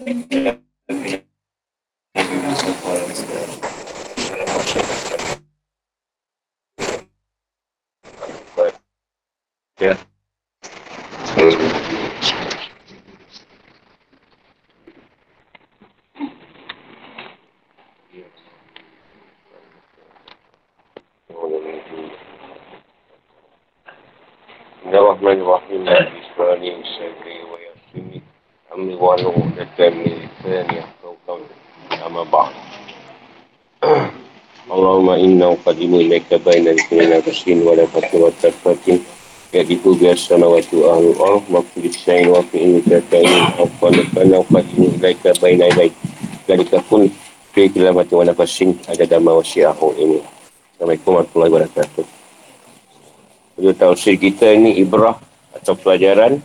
Obrigado. Fakir wa tafatin. Yadiku biasa nawatu ahlu Allah. Mafi bisain wa fi ini kataini. Apa nukana qadimu ilaika baina ilaik. Galika pun fi kilamati wa nafasin. Ada dama wa ini. Assalamualaikum warahmatullahi wabarakatuh. Untuk tafsir kita ini ibrah atau pelajaran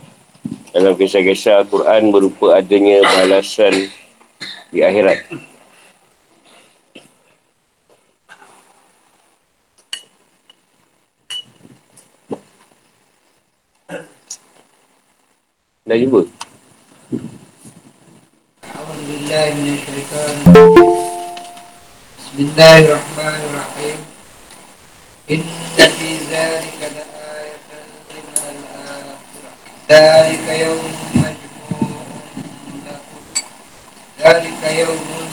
dalam kisah-kisah Al-Quran berupa adanya balasan di akhirat. Dah jumpa? Bismillahirrahmanirrahim. Inna fi zalika la'ayatan. Zalika yawmun majmu'un yawmun.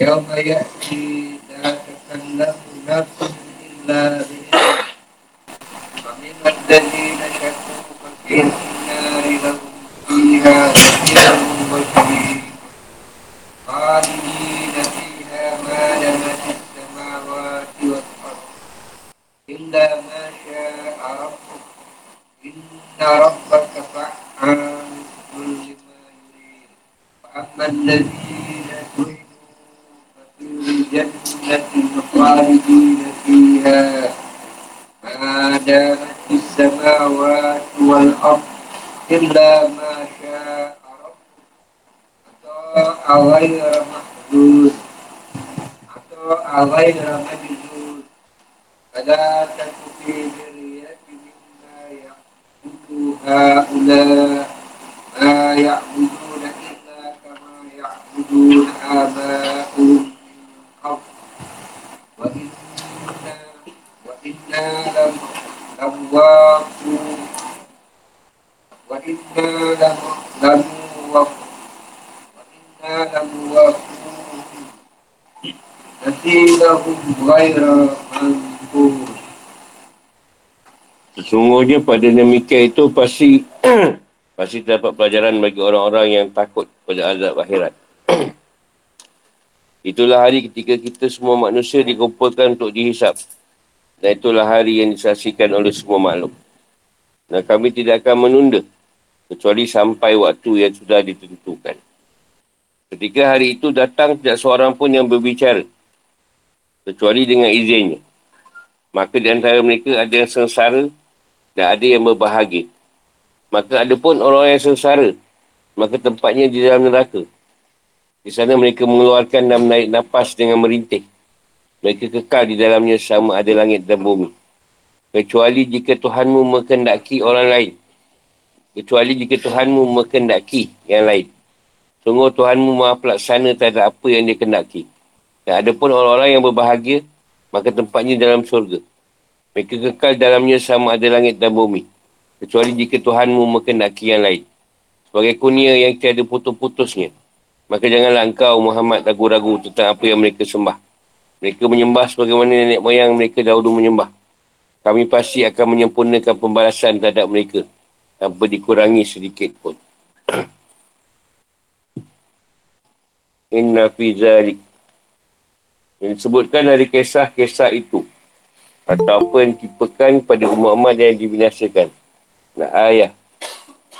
Yawma ya'ti la takallamu nafsun illa bi'idhnih. ومن الذين شكوا ففي النار لهم فيها زفير وشهيد خالدين فيها ما دامت السماوات والارض الا ما شاء ربك ان ربك فعال لما يريد واما الذين سعدوا ففي الجنه خالدين فيها ما دامت السماوات والأرض إلا ما شاء ربك عطاء غير محدود عطاء غير مجدود فلا تك في مرية مما يعبد هؤلاء ما يعبدون إلا كما يعبدون آباؤهم القوم وإنا وإنا لمواقون وإنا لمواقون وإنا لمواقون نسيبهم غير منقول Sesungguhnya pada demikian itu pasti pasti dapat pelajaran bagi orang-orang yang takut pada azab akhirat itulah hari ketika kita semua manusia dikumpulkan untuk dihisap. Dan itulah hari yang disaksikan oleh semua makhluk. Dan kami tidak akan menunda kecuali sampai waktu yang sudah ditentukan. Ketika hari itu datang tidak seorang pun yang berbicara kecuali dengan izinnya. Maka di antara mereka ada yang sengsara dan ada yang berbahagia. Maka ada pun orang yang sengsara. Maka tempatnya di dalam neraka. Di sana mereka mengeluarkan dan menarik nafas dengan merintih. Mereka kekal di dalamnya sama ada langit dan bumi. Kecuali jika Tuhanmu mengkendaki orang lain. Kecuali jika Tuhanmu mengkendaki yang lain. Sungguh Tuhanmu maha pelaksana terhadap apa yang dia kendaki. Dan ada pun orang-orang yang berbahagia, maka tempatnya dalam surga. Mereka kekal dalamnya sama ada langit dan bumi. Kecuali jika Tuhanmu mengkendaki yang lain. Sebagai kunia yang tiada putus-putusnya. Maka janganlah engkau Muhammad ragu-ragu tentang apa yang mereka sembah. Mereka menyembah sebagaimana nenek moyang mereka dahulu menyembah. Kami pasti akan menyempurnakan pembalasan terhadap mereka. Tanpa dikurangi sedikit pun. Inna fi zalik. Yang disebutkan dari kisah-kisah itu. Atau apa yang ditipakan pada umat-umat yang dibinasakan. Nah, ayah.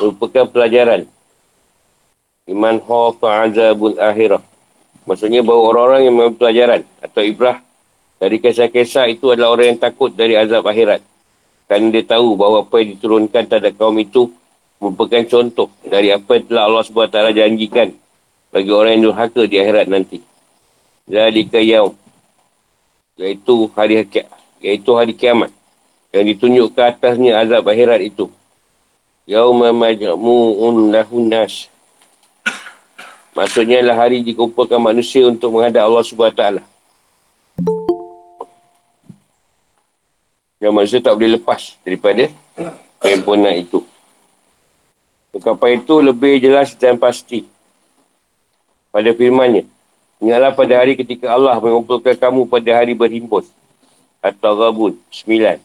Merupakan pelajaran. Iman hafa azabul akhirah. Maksudnya bahawa orang-orang yang mempunyai pelajaran atau ibrah dari kisah-kisah itu adalah orang yang takut dari azab akhirat. Kerana dia tahu bahawa apa yang diturunkan terhadap kaum itu merupakan contoh dari apa yang telah Allah SWT janjikan bagi orang yang durhaka di akhirat nanti. Zalika yaum. Iaitu hari iaitu hari kiamat. Yang ditunjuk ke atasnya azab akhirat itu. Yauma majmu'un lahun nas. Maksudnya adalah hari dikumpulkan manusia untuk menghadap Allah SWT. Yang manusia tak boleh lepas daripada kempunan itu. Ungkapan itu lebih jelas dan pasti pada firmannya. Ingatlah pada hari ketika Allah mengumpulkan kamu pada hari berhimpun. Atau Ghabun, sembilan.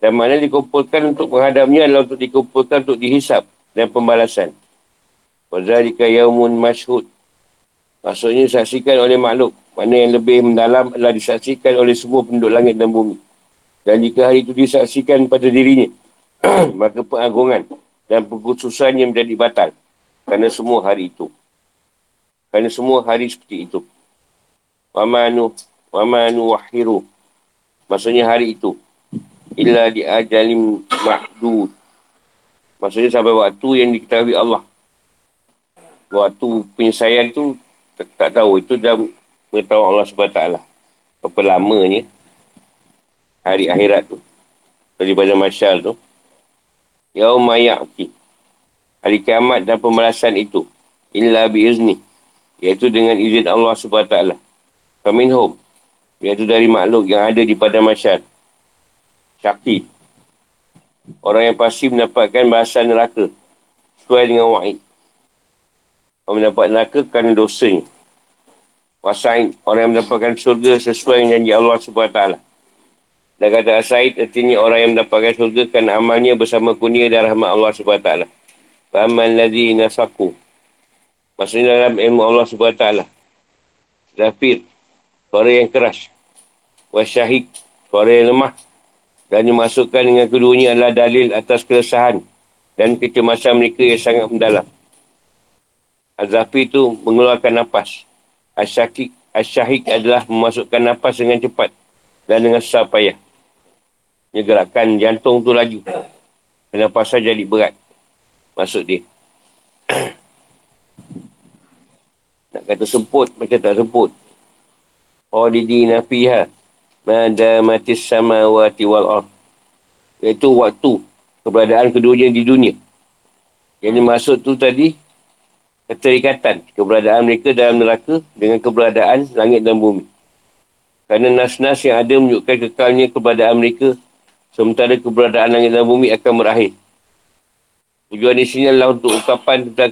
Dan mana dikumpulkan untuk menghadapnya adalah untuk dikumpulkan untuk dihisap dan pembalasan. Wazalika yaumun masyhud. Maksudnya disaksikan oleh makhluk. Mana yang lebih mendalam adalah disaksikan oleh semua penduduk langit dan bumi. Dan jika hari itu disaksikan pada dirinya, maka pengagungan dan pengkhususannya menjadi batal. Kerana semua hari itu. Kerana semua hari seperti itu. Wamanu, wamanu wahiru. Maksudnya hari itu. Illa di ajalim mahdud. Maksudnya sampai waktu yang diketahui Allah. Waktu penyelesaian tu tak, tak tahu. Itu dah mengetahui Allah SWT. Berapa lamanya hari akhirat tu. Daripada masyal tu. Yaumah ya'ti. Hari kiamat dan pembalasan itu. Illa bi'izni. Iaitu dengan izin Allah SWT. Faminhum. Iaitu dari makhluk yang ada di pada masyar. Syakti. Orang yang pasti mendapatkan bahasa neraka. Sesuai dengan wa'id. Orang mendapat neraka kerana dosanya. Wasain. Orang yang mendapatkan surga sesuai dengan janji Allah SWT. Dan kata Asaid, artinya orang yang mendapatkan surga kan amalnya bersama kunia dan rahmat Allah SWT. Fahaman ladhi nasaku. Maksudnya dalam ilmu Allah SWT. Zafir, suara yang keras. Wasyahid, suara yang lemah. Dan dimasukkan dengan keduanya adalah dalil atas keresahan dan kecemasan mereka yang sangat mendalam. Az-Zafir itu mengeluarkan nafas. Asyahid, Asyahid adalah memasukkan nafas dengan cepat dan dengan susah payah. Dia gerakan jantung tu laju. Pasal jadi berat. Maksud dia. Nak kata semput, macam tak semput. Khalidi nafiha. Mada matis samawati wal ar. Iaitu waktu keberadaan keduanya di dunia. Yang dimaksud tu tadi, keterikatan keberadaan mereka dalam neraka dengan keberadaan langit dan bumi. Kerana nas-nas yang ada menunjukkan kekalnya keberadaan mereka Sementara keberadaan langit dan bumi akan berakhir. Tujuan di sini adalah untuk ungkapan tentang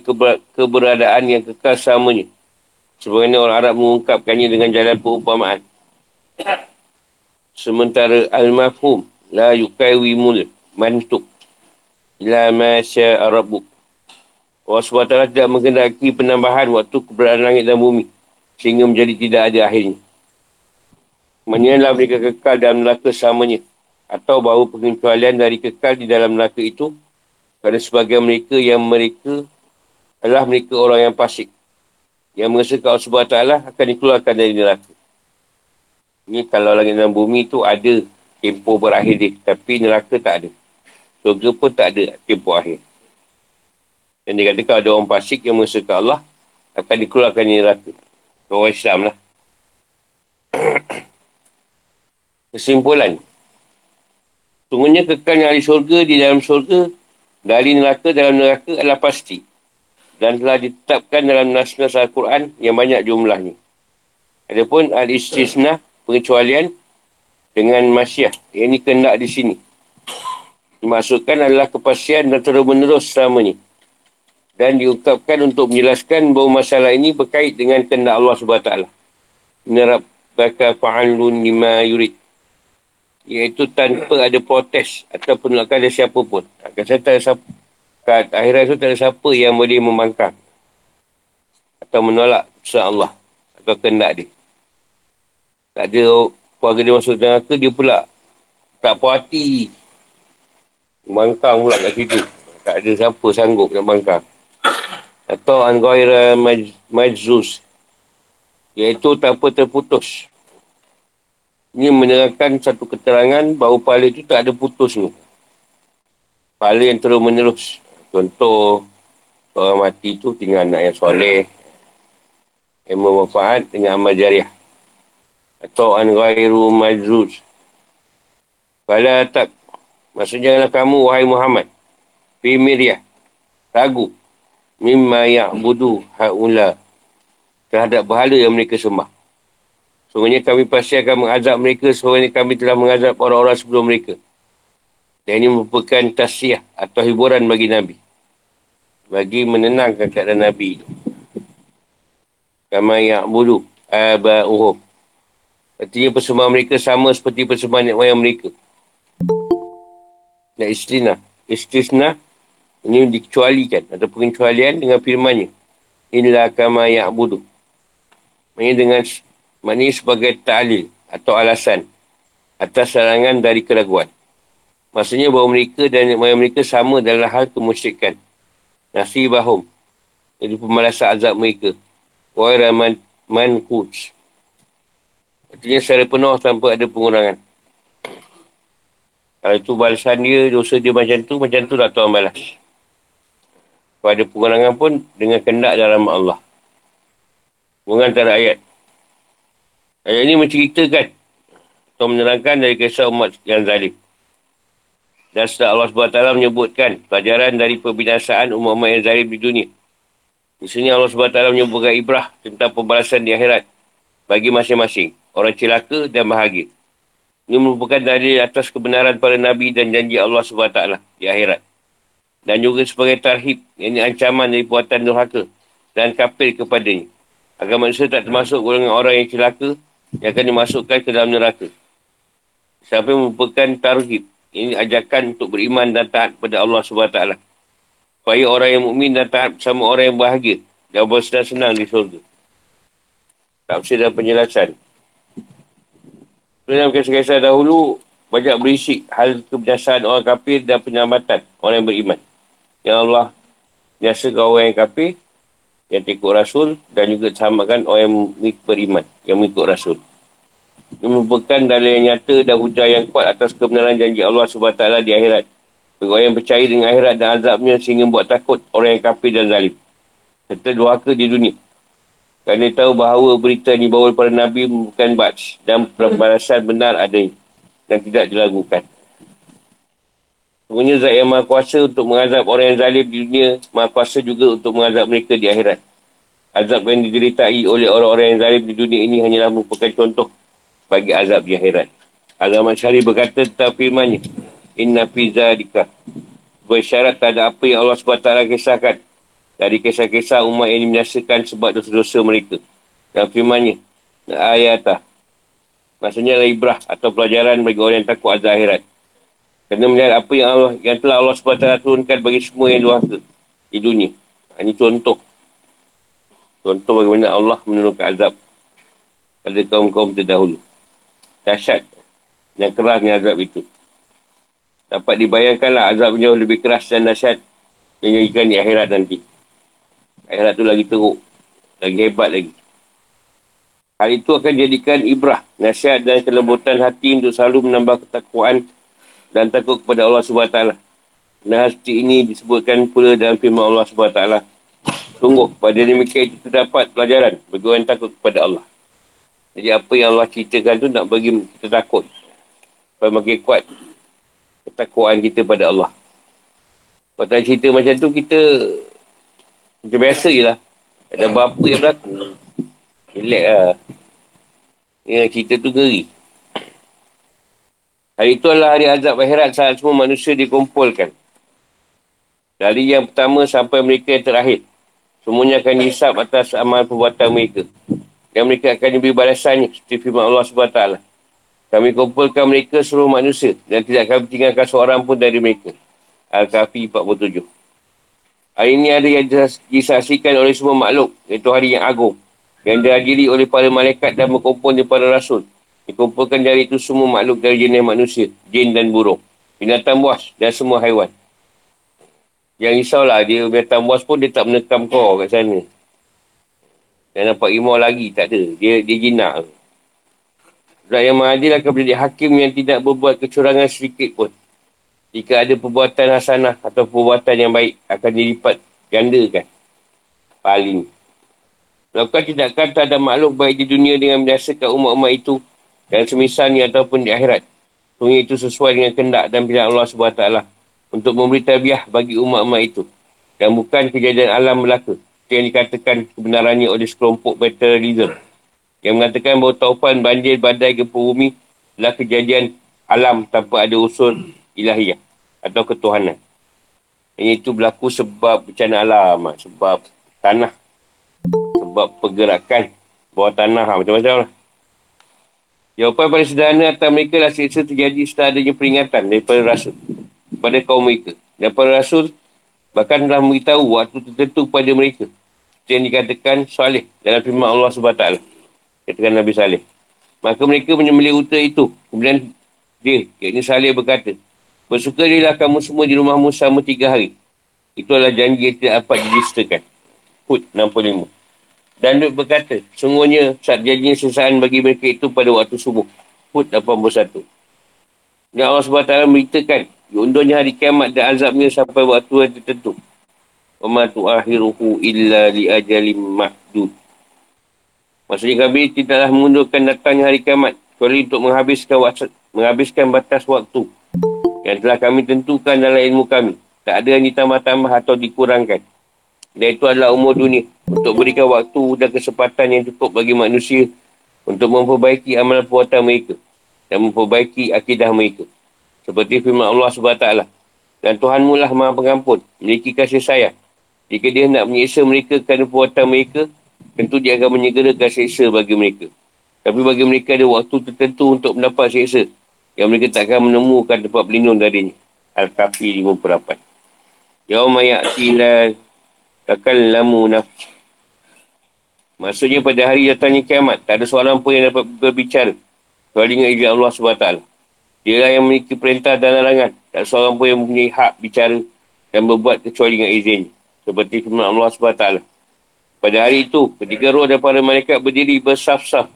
keberadaan yang kekal selamanya. Sebagaimana orang Arab mengungkapkannya dengan jalan perumpamaan. Sementara al-mafhum la yukaiwimul mantuk ila masya arabu. Allah SWT tidak mengendaki penambahan waktu keberadaan langit dan bumi sehingga menjadi tidak ada akhirnya. Menyalah mereka kekal dalam neraka selamanya atau bahawa pengecualian dari kekal di dalam neraka itu kerana sebagian mereka yang mereka adalah mereka orang yang pasik yang merasa kau SWT akan dikeluarkan dari neraka. Ini kalau langit dan bumi itu ada tempoh berakhir dia. Tapi neraka tak ada. Surga pun tak ada tempoh akhir. Dan dia kata kalau ada orang pasik yang merasa Allah akan dikeluarkan dari neraka. Orang Islam lah. Kesimpulan. Sungguhnya kekalnya ahli syurga di dalam syurga dari neraka dalam neraka adalah pasti. Dan telah ditetapkan dalam nas-nas Al-Quran yang banyak jumlahnya. Adapun al-istisna pengecualian dengan masyah. Yang ini kendak di sini. Dimaksudkan adalah kepastian dan terus menerus selamanya. Dan diungkapkan untuk menjelaskan bahawa masalah ini berkait dengan kendak Allah SWT. Nerab baka fa'alun lima yurid iaitu tanpa ada protes atau penolakan dari siapa pun. Akan saya tak ada siapa, kat akhirat itu tak ada siapa yang boleh membangkang atau menolak usaha Allah atau kendak dia. Tak ada keluarga dia masuk neraka, dia pula tak puas hati. Membangkang pula kat situ. Tak ada siapa sanggup nak bangkang. Atau angoira majzus. Iaitu tanpa terputus. Ini menerangkan satu keterangan bahawa pahala itu tak ada putus ni. Pahala yang terus menerus. Contoh, orang mati tu tinggal anak yang soleh. Yang bermanfaat dengan amal jariah. Atau an ghairu majruz. Fala tak. Maksudnya kamu, wahai Muhammad. Fi miryah. Ragu. Mimma ya'budu ha'ula. Terhadap berhala yang mereka sembah. Sebenarnya kami pasti akan mengazab mereka sebenarnya kami telah mengazab orang-orang sebelum mereka. Dan ini merupakan tasyiah atau hiburan bagi Nabi. Bagi menenangkan keadaan Nabi itu. Kama ya'budu aba'uhum. Artinya persembahan mereka sama seperti persembahan yang mereka. Dan istisna. Istisna ini dikecualikan atau pengecualian dengan firmannya. Inilah kama ya'budu. Maksudnya dengan Maknanya sebagai ta'lil atau alasan atas serangan dari keraguan. Maksudnya bahawa mereka dan mereka sama dalam hal kemusyikan. Nasibahum. Jadi pemalasan azab mereka. Waira man, man kuj. Artinya secara penuh tanpa ada pengurangan. Kalau itu balasan dia, dosa dia macam tu, macam tu lah Tuhan balas. Kalau ada pengurangan pun dengan kendak dalam Allah. Hubungan antara ayat. Ayat ini menceritakan atau menerangkan dari kisah umat yang zalim. Dan setelah Allah SWT menyebutkan pelajaran dari pembinasaan umat-umat yang zalim di dunia. Di sini Allah SWT menyebutkan ibrah tentang pembalasan di akhirat bagi masing-masing. Orang celaka dan bahagia. Ini merupakan dari atas kebenaran para Nabi dan janji Allah SWT di akhirat. Dan juga sebagai tarhib, ini ancaman dari puatan durhaka dan kafir kepadanya. Agar manusia tak termasuk golongan orang yang celaka yang akan dimasukkan ke dalam neraka. Yang merupakan tarhib. Ini ajakan untuk beriman dan taat kepada Allah SWT. Supaya orang yang mukmin dan taat sama orang yang bahagia. Dan bersenang-senang di surga. Tafsir dan penjelasan. Dalam kisah-kisah dahulu, banyak berisi hal kebiasaan orang kafir dan penyelamatan orang yang beriman. Yang Allah biasakan orang yang kafir yang ikut Rasul dan juga samakan orang yang beriman, yang mengikut Rasul. Ini merupakan dalil yang nyata dan hujah yang kuat atas kebenaran janji Allah SWT di akhirat. Bagi orang yang percaya dengan akhirat dan azabnya sehingga buat takut orang yang kafir dan zalim. Serta duhaka di dunia. Kerana tahu bahawa berita ini bawa para Nabi bukan batch dan pembalasan benar adanya dan tidak dilakukan. Sebenarnya zat yang maha kuasa untuk mengazab orang yang zalim di dunia, maha kuasa juga untuk mengazab mereka di akhirat. Azab yang dideritai oleh orang-orang yang zalim di dunia ini hanyalah merupakan contoh bagi azab di akhirat. Agama Syari berkata tentang firmannya, Inna fi zalika. Bersyarat tak ada apa yang Allah SWT kisahkan dari kisah-kisah umat yang diminasakan sebab dosa-dosa mereka. Dan firmannya, ayatah. Maksudnya ibrah atau pelajaran bagi orang yang takut azab akhirat. Kena melihat apa yang Allah yang telah Allah SWT turunkan bagi semua yang luasa di dunia. Ini contoh. Contoh bagaimana Allah menurunkan azab pada kaum-kaum terdahulu. Dahsyat dan kerasnya azab itu. Dapat dibayangkanlah azab jauh lebih keras dan dahsyat yang dijadikan di akhirat nanti. Akhirat tu lagi teruk. Lagi hebat lagi. Hal itu akan jadikan ibrah, nasihat dan kelembutan hati untuk selalu menambah ketakwaan dan takut kepada Allah SWT. Dan hati ini disebutkan pula dalam firman Allah SWT. Sungguh, pada demikian itu terdapat pelajaran bagi orang takut kepada Allah. Jadi apa yang Allah ceritakan tu nak bagi kita takut. Supaya makin kuat ketakuan kita pada Allah. Tak cerita macam tu, kita macam biasa je lah. Ada apa-apa yang berlaku. Relax lah. Ya, cerita tu ngeri. Hari itu adalah hari azab akhirat saat semua manusia dikumpulkan. Dari yang pertama sampai mereka yang terakhir. Semuanya akan dihisap atas amal perbuatan mereka. Dan mereka akan diberi balasannya seperti firman Allah SWT. Kami kumpulkan mereka seluruh manusia dan tidak akan tinggalkan seorang pun dari mereka. Al-Kahfi 47. Hari ini ada yang disaksikan oleh semua makhluk, iaitu hari yang agung. Yang dihadiri oleh para malaikat dan berkumpul di para rasul. Dikumpulkan dari itu semua makhluk dari jenis manusia, jin dan burung. Binatang buas dan semua haiwan. Yang risaulah, dia binatang buas pun dia tak menekam kau kat sana. Dan nampak imau lagi, tak ada. Dia dia jinak. Zat yang mengadil akan menjadi hakim yang tidak berbuat kecurangan sedikit pun. Jika ada perbuatan hasanah atau perbuatan yang baik, akan dilipat gandakan. Paling. Melakukan tindakan tak ada makhluk baik di dunia dengan menyaksikan umat-umat itu dan semisalnya ataupun di akhirat. Sungguh itu sesuai dengan kendak dan pilihan Allah SWT untuk memberi tabiah bagi umat-umat itu. Dan bukan kejadian alam belaka yang dikatakan kebenarannya oleh sekelompok materialism yang mengatakan bahawa taufan, banjir, badai, gempa bumi adalah kejadian alam tanpa ada unsur ilahiyah atau ketuhanan. Yang itu berlaku sebab bencana alam, sebab tanah, sebab pergerakan bawah tanah, macam-macam lah. Jawapan pada sederhana atas mereka lah seksa terjadi setelah adanya peringatan daripada Rasul kepada kaum mereka. Dan para Rasul bahkan telah memberitahu waktu tertentu kepada mereka. Seperti yang dikatakan Salih dalam firman Allah SWT. Katakan Nabi Salih. Maka mereka menyembelih unta itu. Kemudian dia, yakni Salih berkata, Bersuka lah kamu semua di rumahmu selama tiga hari. Itu adalah janji yang tidak dapat didistakan. Hud 65. Dan Lut berkata, sungguhnya saat janjinya sesaan bagi mereka itu pada waktu subuh. Hud 81. Dan Allah SWT memberitakan, diundurnya hari kiamat dan azabnya sampai waktu yang tertentu. Wa tu'ahiruhu illa li ajalim ma'dud. Maksudnya kami tidaklah mengundurkan datangnya hari kiamat. Kecuali untuk menghabiskan, waktu, menghabiskan batas waktu. Yang telah kami tentukan dalam ilmu kami. Tak ada yang ditambah-tambah atau dikurangkan. Dan itu adalah umur dunia. Untuk berikan waktu dan kesempatan yang cukup bagi manusia untuk memperbaiki amalan perbuatan mereka dan memperbaiki akidah mereka. Seperti firman Allah SWT. Dan Tuhanmu lah maha pengampun, memiliki kasih sayang. Jika dia nak menyiksa mereka kerana perbuatan mereka, tentu dia akan menyegerakan seksa bagi mereka. Tapi bagi mereka ada waktu tertentu untuk mendapat seksa yang mereka tak akan menemukan tempat berlindung darinya. Al-Kafi 58. Yawma ya'tila takallamu nafs. Maksudnya pada hari datangnya kiamat, tak ada seorang pun yang dapat berbicara. Kecuali dengan izin Allah SWT. Dia yang memiliki perintah dan larangan. Tak seorang pun yang mempunyai hak bicara dan berbuat kecuali dengan izin. Seperti firman Allah SWT. Pada hari itu, ketika roh para malaikat berdiri bersaf-saf,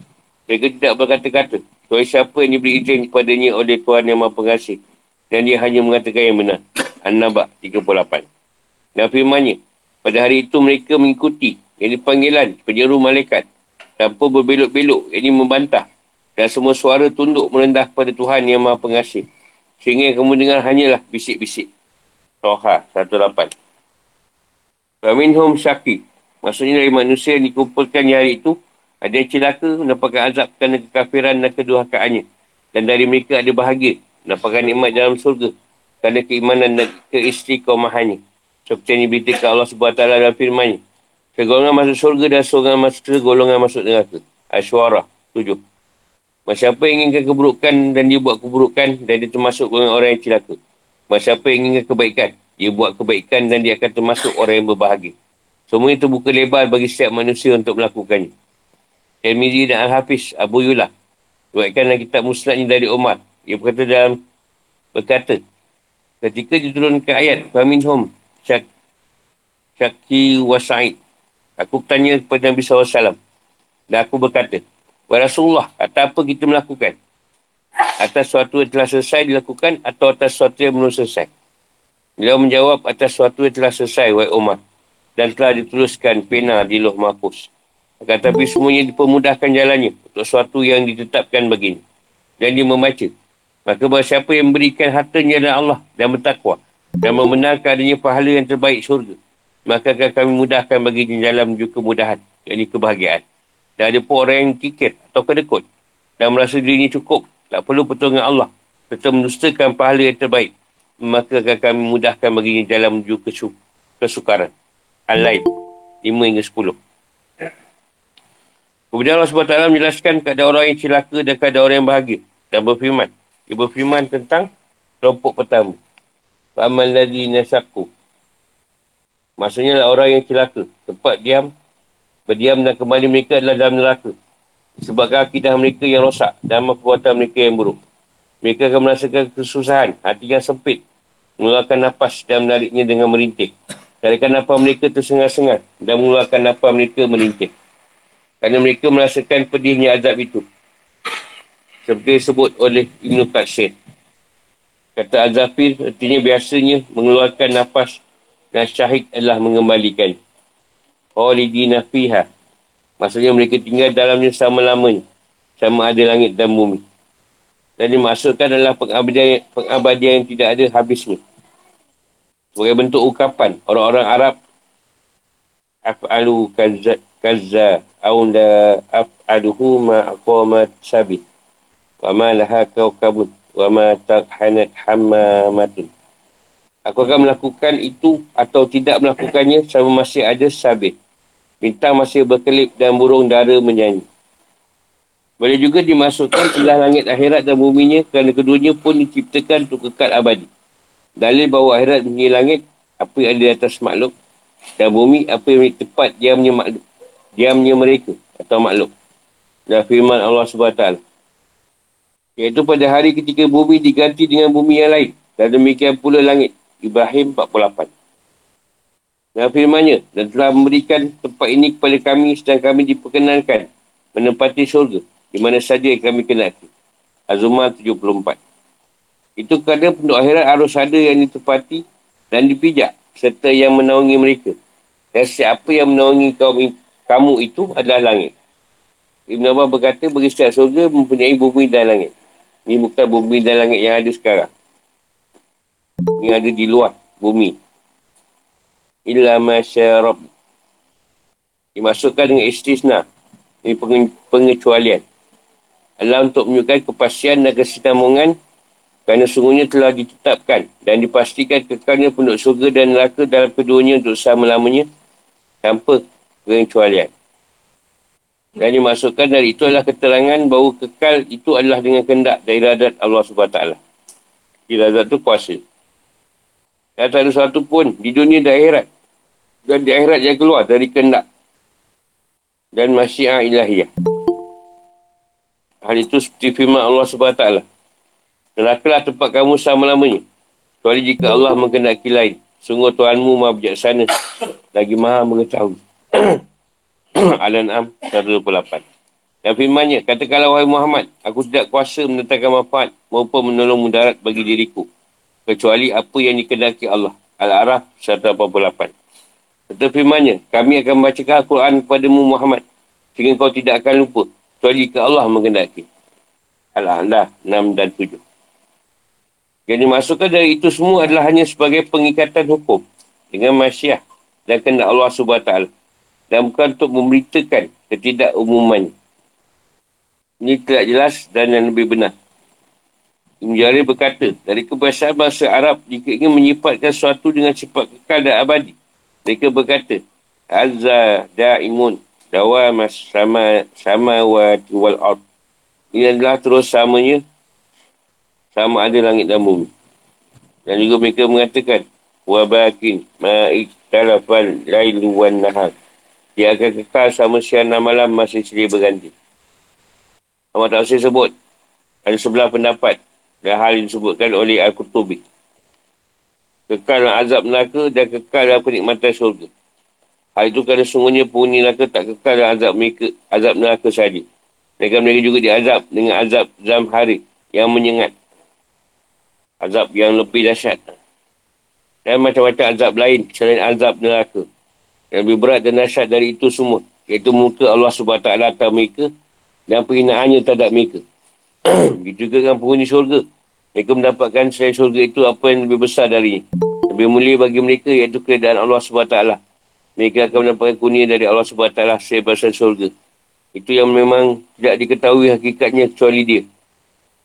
mereka tidak berkata-kata. Tuhan siapa yang diberi izin kepadanya oleh Tuhan yang Maha Pengasih. Dan dia hanya mengatakan yang benar. An-Naba 38. Dan firmannya, pada hari itu mereka mengikuti yang panggilan penyeru malaikat tanpa berbelok-belok ini membantah. Dan semua suara tunduk merendah kepada Tuhan yang maha pengasih. Sehingga yang kamu dengar hanyalah bisik-bisik. Toha 18 Faminhum syaki. Maksudnya dari manusia yang dikumpulkan di hari itu ada yang celaka mendapatkan azab kerana kekafiran dan kedua dan dari mereka ada bahagia mendapatkan nikmat dalam surga kerana keimanan dan keistiqomahannya seperti yang diberitakan Allah SWT dalam firman Segolongan masuk surga dan segolongan masuk segolongan masuk neraka. Asyuara. Tujuh. Siapa yang inginkan keburukan dan dia buat keburukan dan dia termasuk golongan orang yang celaka. Siapa yang inginkan kebaikan, dia buat kebaikan dan dia akan termasuk orang yang berbahagia. Semua itu buka lebar bagi setiap manusia untuk melakukannya. Tirmizi dan Al-Hafiz Abu Yullah. Buatkan dalam kitab musnadnya dari Umar. Ia berkata dalam berkata, ketika diturunkan ayat, Faminhum Syak, Syaki wa Sa'id. Aku tanya kepada Nabi SAW. Dan aku berkata, Wahai Rasulullah, kata apa kita melakukan? Atas sesuatu yang telah selesai dilakukan atau atas sesuatu yang belum selesai? Beliau menjawab atas sesuatu yang telah selesai, Wahai Umar. Dan telah dituliskan pena di loh mahfuz. Akan tapi semuanya dipermudahkan jalannya untuk sesuatu yang ditetapkan baginya. Dan dia membaca. Maka bahawa siapa yang memberikan hartanya adalah Allah dan bertakwa dan membenarkan adanya pahala yang terbaik syurga. Maka akan kami mudahkan bagi jalan menuju kemudahan, yakni kebahagiaan. Dan ada pun orang yang kikir atau kedekut dan merasa dirinya cukup, tak perlu pertolongan Allah, serta menustakan pahala yang terbaik. Maka akan kami mudahkan bagi jalan menuju kesu kesukaran. Al-Lain, 5 hingga 10. Kemudian Allah SWT menjelaskan keadaan orang yang celaka dan keadaan orang yang bahagia. Dan berfirman. Dia berfirman tentang kelompok pertama. Fa'amal ladhi nasakku. Maksudnya lah orang yang celaka. Tempat diam, berdiam dan kembali mereka adalah dalam neraka. Sebab akidah mereka yang rosak dan perbuatan mereka yang buruk. Mereka akan merasakan kesusahan, hati yang sempit, mengeluarkan nafas dan menariknya dengan merintih. Tarikan nafas mereka tersengat-sengat dan mengeluarkan nafas mereka merintih. Kerana mereka merasakan pedihnya azab itu. Seperti disebut oleh Ibn Qatsir. Kata Azafir artinya biasanya mengeluarkan nafas dan syahid adalah mengembalikan. Khalidina fiha. Maksudnya mereka tinggal dalamnya selama-lamanya. sama ada langit dan bumi. Dan dimaksudkan adalah pengabadian, pengabadian yang tidak ada habisnya. Sebagai bentuk ukapan, orang-orang Arab af'alu kaza kaza aunda af'aluhu ma aqamat sabit wa ma laha kawkabun wa ma taqhanat hammamatun Aku akan melakukan itu atau tidak melakukannya sama masih ada sabit. Bintang masih berkelip dan burung dara menyanyi. Boleh juga dimasukkan ilah langit akhirat dan buminya kerana keduanya pun diciptakan untuk kekal abadi. Dalil bahawa akhirat bunyi langit, apa yang ada di atas makhluk, dan bumi, apa yang tepat diamnya makhluk, diamnya mereka atau makhluk. Dan firman Allah SWT. Iaitu pada hari ketika bumi diganti dengan bumi yang lain. Dan demikian pula langit. Ibrahim 48. Dan firmannya, dan telah memberikan tempat ini kepada kami sedang kami diperkenankan menempati syurga di mana saja yang kami kenal. Azumah 74. Itu kerana penduduk akhirat harus ada yang ditempati dan dipijak serta yang menaungi mereka. Dan siapa yang menaungi kaum kamu itu adalah langit. Ibn Abbas berkata, bagi setiap surga mempunyai bumi dan langit. Ini bukan bumi dan langit yang ada sekarang yang ada di luar bumi. Illa masyarab. Dimasukkan dengan istisna. Ini pengecualian. Adalah untuk menunjukkan kepastian dan kesinambungan kerana sungguhnya telah ditetapkan dan dipastikan kekalnya penduduk surga dan neraka dalam keduanya untuk selama-lamanya tanpa pengecualian. Dan dimasukkan dari itu adalah keterangan bahawa kekal itu adalah dengan kendak dari radat Allah SWT. Iradat itu kuasa. Dan tak ada satu pun di dunia dan akhirat. Dan di akhirat yang keluar dari kendak. Dan masyiah ilahiyah. Hal itu seperti firman Allah SWT. Nerakalah tempat kamu selama-lamanya. Kecuali jika Allah mengendaki lain. Sungguh Tuhanmu maha bijaksana. Lagi maha mengetahui. Al-An'am 128. Dan firmannya, katakanlah wahai Muhammad, aku tidak kuasa menentangkan manfaat maupun menolong mudarat bagi diriku kecuali apa yang dikenaki Allah. Al-Araf 188. Serta firmannya, kami akan membacakan Al-Quran kepadamu Muhammad sehingga kau tidak akan lupa kecuali jika Allah mengendaki. Al-Ahlah 6 dan 7. Yang dimasukkan dari itu semua adalah hanya sebagai pengikatan hukum dengan masyarakat dan kena Allah SWT dan bukan untuk memberitakan ketidakumumannya. Ini tidak jelas dan yang lebih benar. Ibn berkata, dari kebiasaan bahasa Arab, jika ingin menyifatkan sesuatu dengan sifat kekal dan abadi, mereka berkata, Azza da'imun, dawa mas sama sama wa wal ard. Ini adalah terus samanya, sama ada langit dan bumi. Dan juga mereka mengatakan, wa bakin ma'ik talafal lailu wan nahar. Dia akan kekal sama siang dan malam masih sedia berganti. Ahmad Tafsir sebut, ada sebelah pendapat dan hal yang disebutkan oleh Al-Qutubi. Kekal dalam azab neraka dan kekal dalam kenikmatan syurga. Hal itu kerana sungguhnya penghuni neraka tak kekal dalam azab mereka, azab neraka sahaja. Mereka mereka juga diazab dengan azab zamhari yang menyengat. Azab yang lebih dahsyat. Dan macam-macam azab lain selain azab neraka. Yang lebih berat dan dahsyat dari itu semua. Iaitu muka Allah SWT atas mereka dan perhinaannya terhadap mereka. Begitu juga dengan penghuni syurga. Mereka mendapatkan selain syurga itu apa yang lebih besar dari Lebih mulia bagi mereka iaitu keadaan Allah SWT. Mereka akan mendapatkan kunia dari Allah SWT sebesar syurga. Itu yang memang tidak diketahui hakikatnya kecuali dia.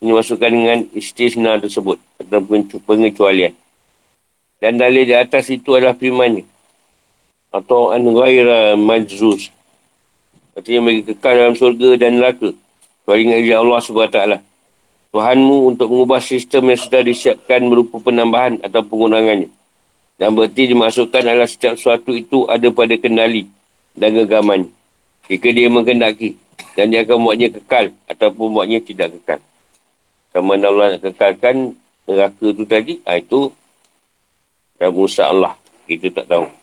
Ini masukkan dengan istisna tersebut. Atau pengecualian. Dan dalil di atas itu adalah firmannya. Atau an ghaira majzuz. Artinya mereka kekal dalam syurga dan neraka. Kau ingat Allah SWT. Tuhanmu untuk mengubah sistem yang sudah disiapkan berupa penambahan atau pengurangannya. Dan berarti dimasukkan adalah setiap sesuatu itu ada pada kendali dan gegaman. Jika dia mengendaki dan dia akan membuatnya kekal ataupun membuatnya tidak kekal. Sama Allah nak kekalkan neraka tu tadi, ha, itu dan Musa Allah. Kita tak tahu.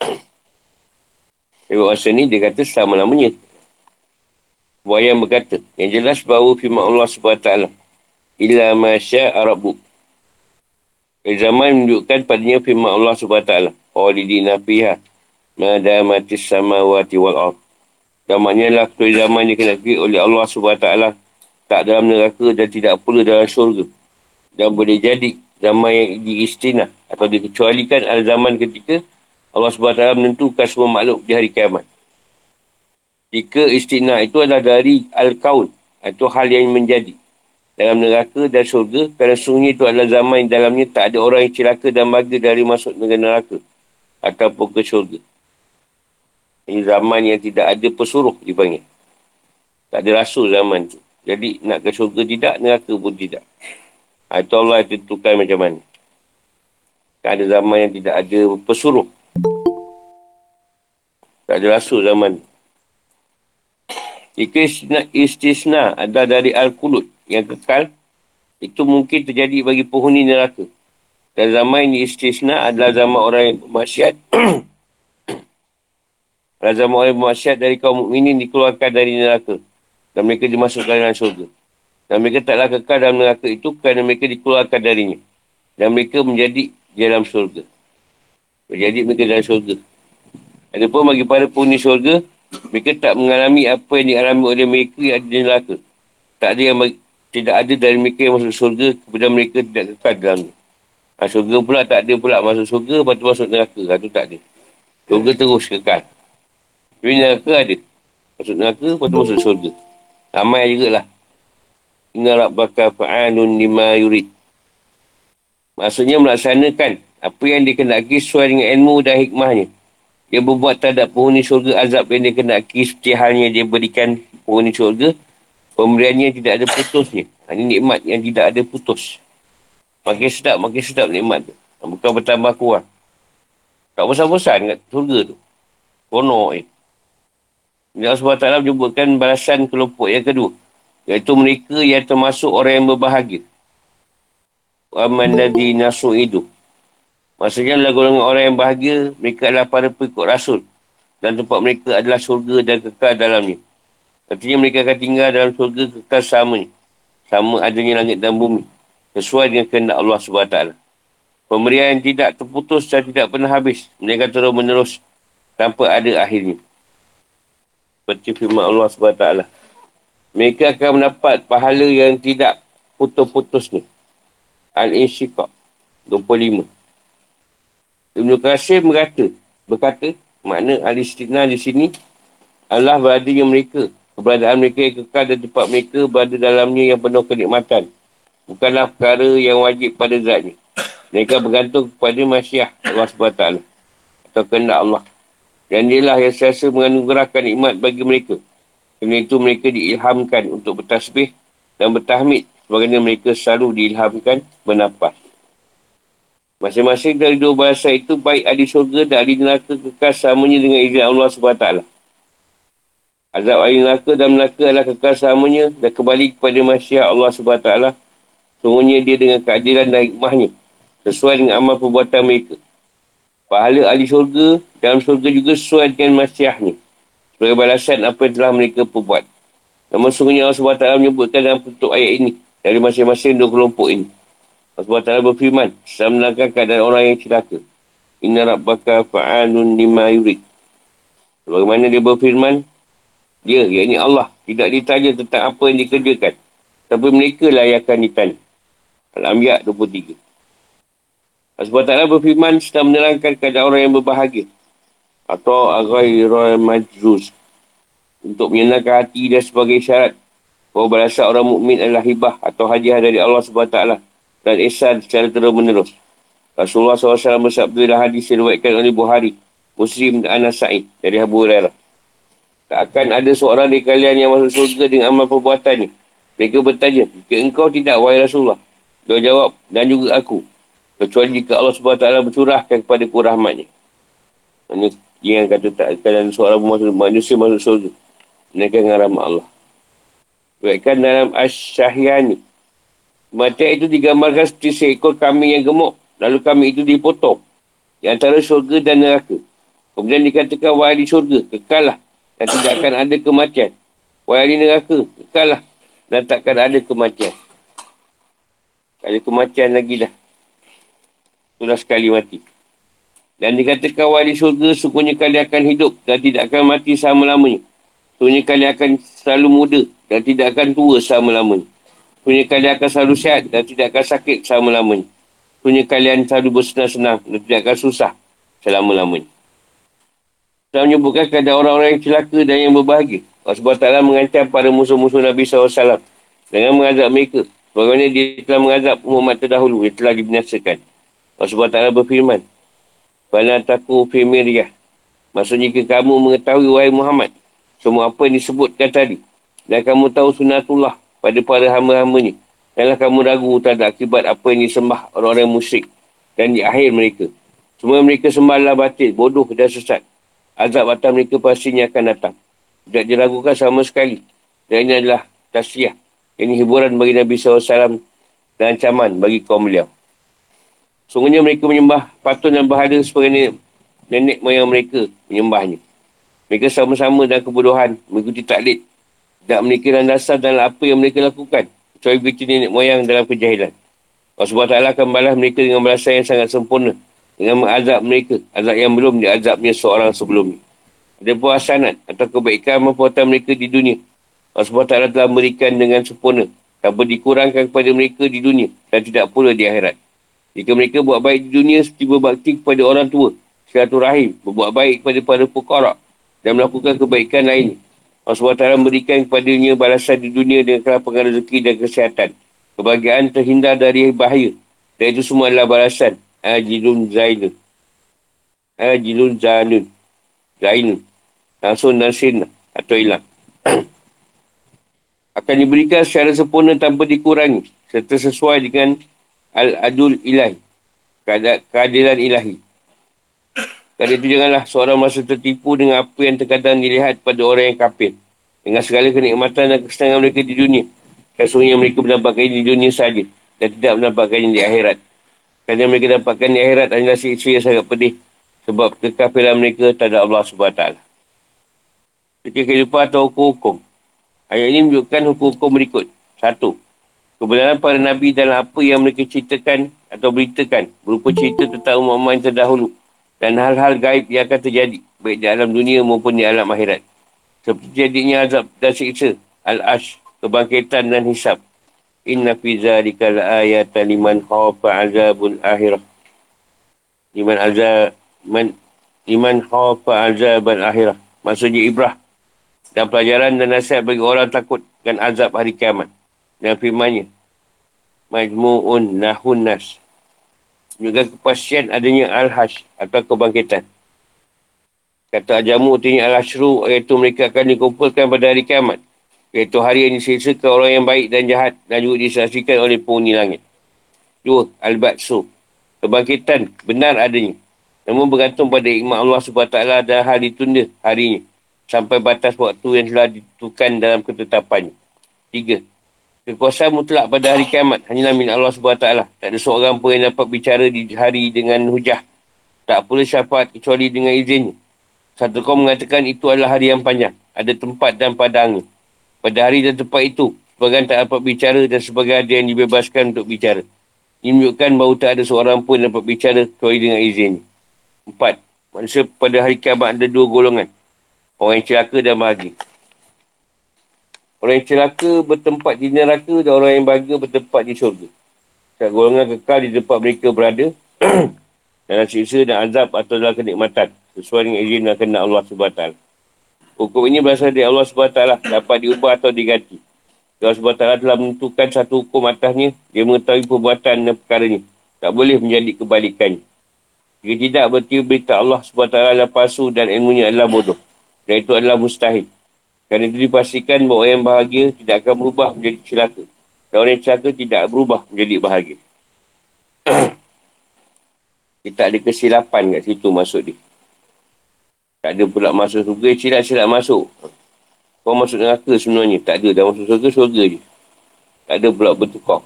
Tapi masa ni dia kata selama-lamanya. Buaya berkata, yang jelas bahawa firman Allah SWT ila masya arabu. Zaman menunjukkan padanya firman Allah SWT. Khalidina fiha. Madamatis samawati wal ard. Zamannya lah kecuali zaman yang kena oleh Allah SWT. Tak dalam neraka dan tidak pula dalam syurga. Dan boleh jadi zaman yang diistinah atau dikecualikan adalah zaman ketika Allah SWT menentukan semua makhluk di hari kiamat. Jika istinah itu adalah dari Al-Kaun. Itu hal yang menjadi. Dalam neraka dan syurga. Kerana sungguh itu adalah zaman yang dalamnya tak ada orang yang celaka dan bahagia dari masuk negara neraka. Ataupun ke syurga. Ini zaman yang tidak ada pesuruh dipanggil. Tak ada rasul zaman tu. Jadi nak ke syurga tidak, neraka pun tidak. Ha, itu Allah yang tentukan macam mana. Tak ada zaman yang tidak ada pesuruh. Tak ada rasul zaman. Jika istisna, istisna ada dari Al-Qulut yang kekal, itu mungkin terjadi bagi penghuni neraka. Dan zaman ini istisna adalah zaman orang yang bermasyad Zaman orang bermaksiat dari kaum mukminin dikeluarkan dari neraka. Dan mereka dimasukkan dalam syurga. Dan mereka taklah kekal dalam neraka itu kerana mereka dikeluarkan darinya. Dan mereka menjadi di dalam syurga. Menjadi mereka dalam syurga. Adapun bagi para penghuni syurga, mereka tak mengalami apa yang dialami oleh mereka yang ada di neraka. Tak ada yang tidak ada dari mereka yang masuk syurga kepada mereka tidak kekal dalam ha, syurga pula tak ada pula masuk syurga lepas tu masuk neraka. Ha, tak ada. Syurga terus kekal. Tapi neraka ada. Masuk neraka, lepas tu masuk syurga. Ramai juga lah. Inna rabbaka fa'alun lima yurid. Maksudnya melaksanakan apa yang dikenaki sesuai dengan ilmu dan hikmahnya. Dia berbuat terhadap penghuni syurga azab yang dikenaki seperti halnya dia berikan penghuni syurga. Pemberiannya tidak ada putusnya. Ini nikmat yang tidak ada putus. Makin sedap, makin sedap nikmat tu. Bukan bertambah kurang. Tak bosan-bosan kat syurga tu. Kono eh. Allah SWT menyebutkan balasan kelompok yang kedua. Iaitu mereka yang termasuk orang yang berbahagia. Aman nadi nasu itu. Maksudnya adalah golongan orang yang bahagia, mereka adalah para pengikut Rasul. Dan tempat mereka adalah surga dan kekal dalamnya. Artinya mereka akan tinggal dalam surga kekal sama Sama adanya langit dan bumi. Sesuai dengan kehendak Allah SWT. Pemberian yang tidak terputus dan tidak pernah habis. Mereka terus menerus tanpa ada akhirnya. Seperti firman Allah SWT. Mereka akan mendapat pahala yang tidak putus-putus ni. Al-Insyiqaq. 25. Ibn Qasim berkata, berkata, makna Al-Istina di sini, Allah berada dengan mereka. Keberadaan mereka yang kekal dan tempat mereka berada dalamnya yang penuh kenikmatan. Bukanlah perkara yang wajib pada zatnya. Mereka bergantung kepada masyarakat Allah SWT. Atau kehendak Allah. Dan dia lah yang selalu menganugerahkan nikmat bagi mereka. Kerana itu mereka diilhamkan untuk bertasbih dan bertahmid. Sebagainya mereka selalu diilhamkan bernafas. Masing-masing dari dua bahasa itu baik ahli syurga dan ahli neraka kekal samanya dengan izin Allah SWT. Azab ahli neraka dan neraka adalah kekal samanya dan kembali kepada masyarakat Allah SWT. Sungguhnya dia dengan keadilan dan hikmahnya sesuai dengan amal perbuatan mereka. Pahala ahli syurga dalam syurga juga sesuai dengan masyarakat Sebagai balasan apa yang telah mereka perbuat. Namun sungguhnya Allah SWT menyebutkan dalam bentuk ayat ini. Dari masing-masing dua kelompok ini. Allah SWT berfirman. Setelah menerangkan keadaan orang yang celaka. Inna rabbaka fa'anun lima yurid. Bagaimana dia berfirman? Dia, yang ini Allah. Tidak ditanya tentang apa yang dikerjakan. Tapi mereka lah yang akan ditanya. Al-Ambiyak 23. Allah SWT berfirman setelah menerangkan keadaan orang yang berbahagia. Atau aghairul majruz. Untuk menyenangkan hati dan sebagai syarat. Bahawa balasan orang mukmin adalah hibah atau hadiah dari Allah SWT. Dan ihsan secara terus menerus. Rasulullah SAW bersabda dalam hadis yang diwakilkan oleh Buhari. Muslim dan Anas Sa'id dari Abu Hurairah. Tak akan ada seorang dari kalian yang masuk surga dengan amal perbuatannya. Mereka bertanya, jika engkau tidak, wahai Rasulullah. Dia jawab, dan juga aku. Kecuali jika Allah SWT bercurahkan kepada ku rahmatnya. Dia yang kata tak akan seorang masuk, manusia masuk surga. Mereka dengan rahmat Allah. Buatkan dalam Ash-Syahyani. Kematian itu digambarkan seperti seekor kambing yang gemuk. Lalu kambing itu dipotong. Di antara syurga dan neraka. Kemudian dikatakan wahai syurga. Kekalah. Dan tidak akan ada kematian. Wahai neraka. Kekalah. Dan takkan ada kematian. Ada kematian lagi dah. Sudah sekali mati. Dan dikatakan wali surga, sukungnya kalian akan hidup dan tidak akan mati selama-lamanya. Sebenarnya kalian akan selalu muda dan tidak akan tua selama-lamanya. Sebenarnya kalian akan selalu sihat dan tidak akan sakit selama-lamanya. Sebenarnya kalian selalu bersenang-senang dan tidak akan susah selama-lamanya. Saya menyebutkan kepada orang-orang yang celaka dan yang berbahagia. Allah SWT mengancam para musuh-musuh Nabi SAW dengan mengazab mereka. Bagaimana dia telah mengazab umat terdahulu yang telah dibinasakan. Allah SWT berfirman. Fala taku fi miryah. Maksudnya jika kamu mengetahui wahai Muhammad. Semua apa yang disebutkan tadi. Dan kamu tahu sunatullah pada para hamba-hambanya. Janganlah kamu ragu terhadap akibat apa yang disembah orang-orang musyrik. Dan di akhir mereka. Semua mereka sembahlah batil, bodoh dan sesat. Azab atas mereka pastinya akan datang. Tidak diragukan sama sekali. Dan ini adalah tasyiah. Ini hiburan bagi Nabi SAW dan ancaman bagi kaum beliau. Sungguhnya mereka menyembah patung dan berhala sebagai nenek moyang mereka menyembahnya. Mereka sama-sama dalam kebodohan, mengikuti taklid. Tak menikah dan dasar dalam apa yang mereka lakukan. Kecuali begitu nenek moyang dalam kejahilan. Allah SWT akan balas mereka dengan balasan yang sangat sempurna. Dengan mengazab mereka. Azab yang belum diazabnya seorang sebelumnya. Ada puasanat atau kebaikan memperbuatan mereka di dunia. Allah SWT telah memberikan dengan sempurna. Tanpa dikurangkan kepada mereka di dunia. Dan tidak pula di akhirat. Jika mereka buat baik di dunia seperti berbakti kepada orang tua, rahim, berbuat baik kepada para pukara dan melakukan kebaikan lain. Allah SWT memberikan kepadanya balasan di dunia dengan kelapangan rezeki dan kesihatan. Kebahagiaan terhindar dari bahaya. Dan itu semua adalah balasan. Ajilun Zainun. Ajilun Zainun. Zainun. Langsung dan sin atau hilang. Akan diberikan secara sempurna tanpa dikurangi. Serta sesuai dengan Al-Adul Ilahi. Keadilan ilahi. Kerana itu janganlah seorang masa tertipu dengan apa yang terkadang dilihat pada orang yang kafir. Dengan segala kenikmatan dan kesenangan mereka di dunia. Sesungguhnya mereka mendapatkan di dunia saja. Dan tidak mendapatkannya di akhirat. Kerana mereka dapatkan di akhirat adalah siksa yang sangat pedih. Sebab kekafiran mereka tak ada Allah SWT. Ketika kehidupan atau hukum-hukum. Ayat ini menunjukkan hukum-hukum berikut. Satu kebenaran para Nabi dalam apa yang mereka ceritakan atau beritakan berupa cerita tentang umat-umat yang terdahulu dan hal-hal gaib yang akan terjadi baik di alam dunia maupun di alam akhirat. Seperti jadinya azab dan siksa, al-ash, kebangkitan dan hisab. Inna fi zalika la-ayatan liman khafa azabul akhirah. Liman azab, man, liman khafa azabul akhirah. Maksudnya ibrah dan pelajaran dan nasihat bagi orang takut dan azab hari kiamat dan firmannya majmu'un nahun nas juga kepastian adanya al-hash atau kebangkitan. Kata ajamu artinya al-hashru iaitu mereka akan dikumpulkan pada hari kiamat. Iaitu hari yang disesakan orang yang baik dan jahat dan juga disaksikan oleh penghuni langit. Dua al-batsu kebangkitan benar adanya. Namun bergantung pada ikmat Allah SWT dan hal ditunda harinya. Sampai batas waktu yang telah ditentukan dalam ketetapannya. Tiga, Kekuasaan mutlak pada hari kiamat hanyalah milik Allah SWT. Tak ada seorang pun yang dapat bicara di hari dengan hujah. Tak pula syafaat kecuali dengan izinnya. Satu kaum mengatakan itu adalah hari yang panjang. Ada tempat dan padangnya. Pada hari dan tempat itu, sebagian tak dapat bicara dan sebagian ada yang dibebaskan untuk bicara. Ini menunjukkan bahawa tak ada seorang pun dapat bicara kecuali dengan izinnya. Empat, manusia pada hari kiamat ada dua golongan. Orang yang celaka dan bahagia. Orang yang celaka bertempat di neraka dan orang yang bahagia bertempat di syurga. Kat golongan kekal di tempat mereka berada dalam siksa dan azab atau dalam kenikmatan sesuai dengan izin dan kena Allah SWT. Hukum ini berasal dari Allah SWT dapat diubah atau diganti. Allah SWT telah menentukan satu hukum atasnya, dia mengetahui perbuatan dan perkaranya. Tak boleh menjadi kebalikannya. Jika tidak, berarti berita Allah SWT adalah palsu dan ilmunya adalah bodoh. Dan itu adalah mustahil. Kerana itu dipastikan bahawa orang yang bahagia tidak akan berubah menjadi celaka. Dan orang yang celaka tidak berubah menjadi bahagia. dia tak ada kesilapan kat situ masuk dia. Tak ada pula masuk surga, silap-silap masuk. Kau masuk neraka sebenarnya. Tak ada. Dah masuk surga, surga je. Tak ada pula bertukar.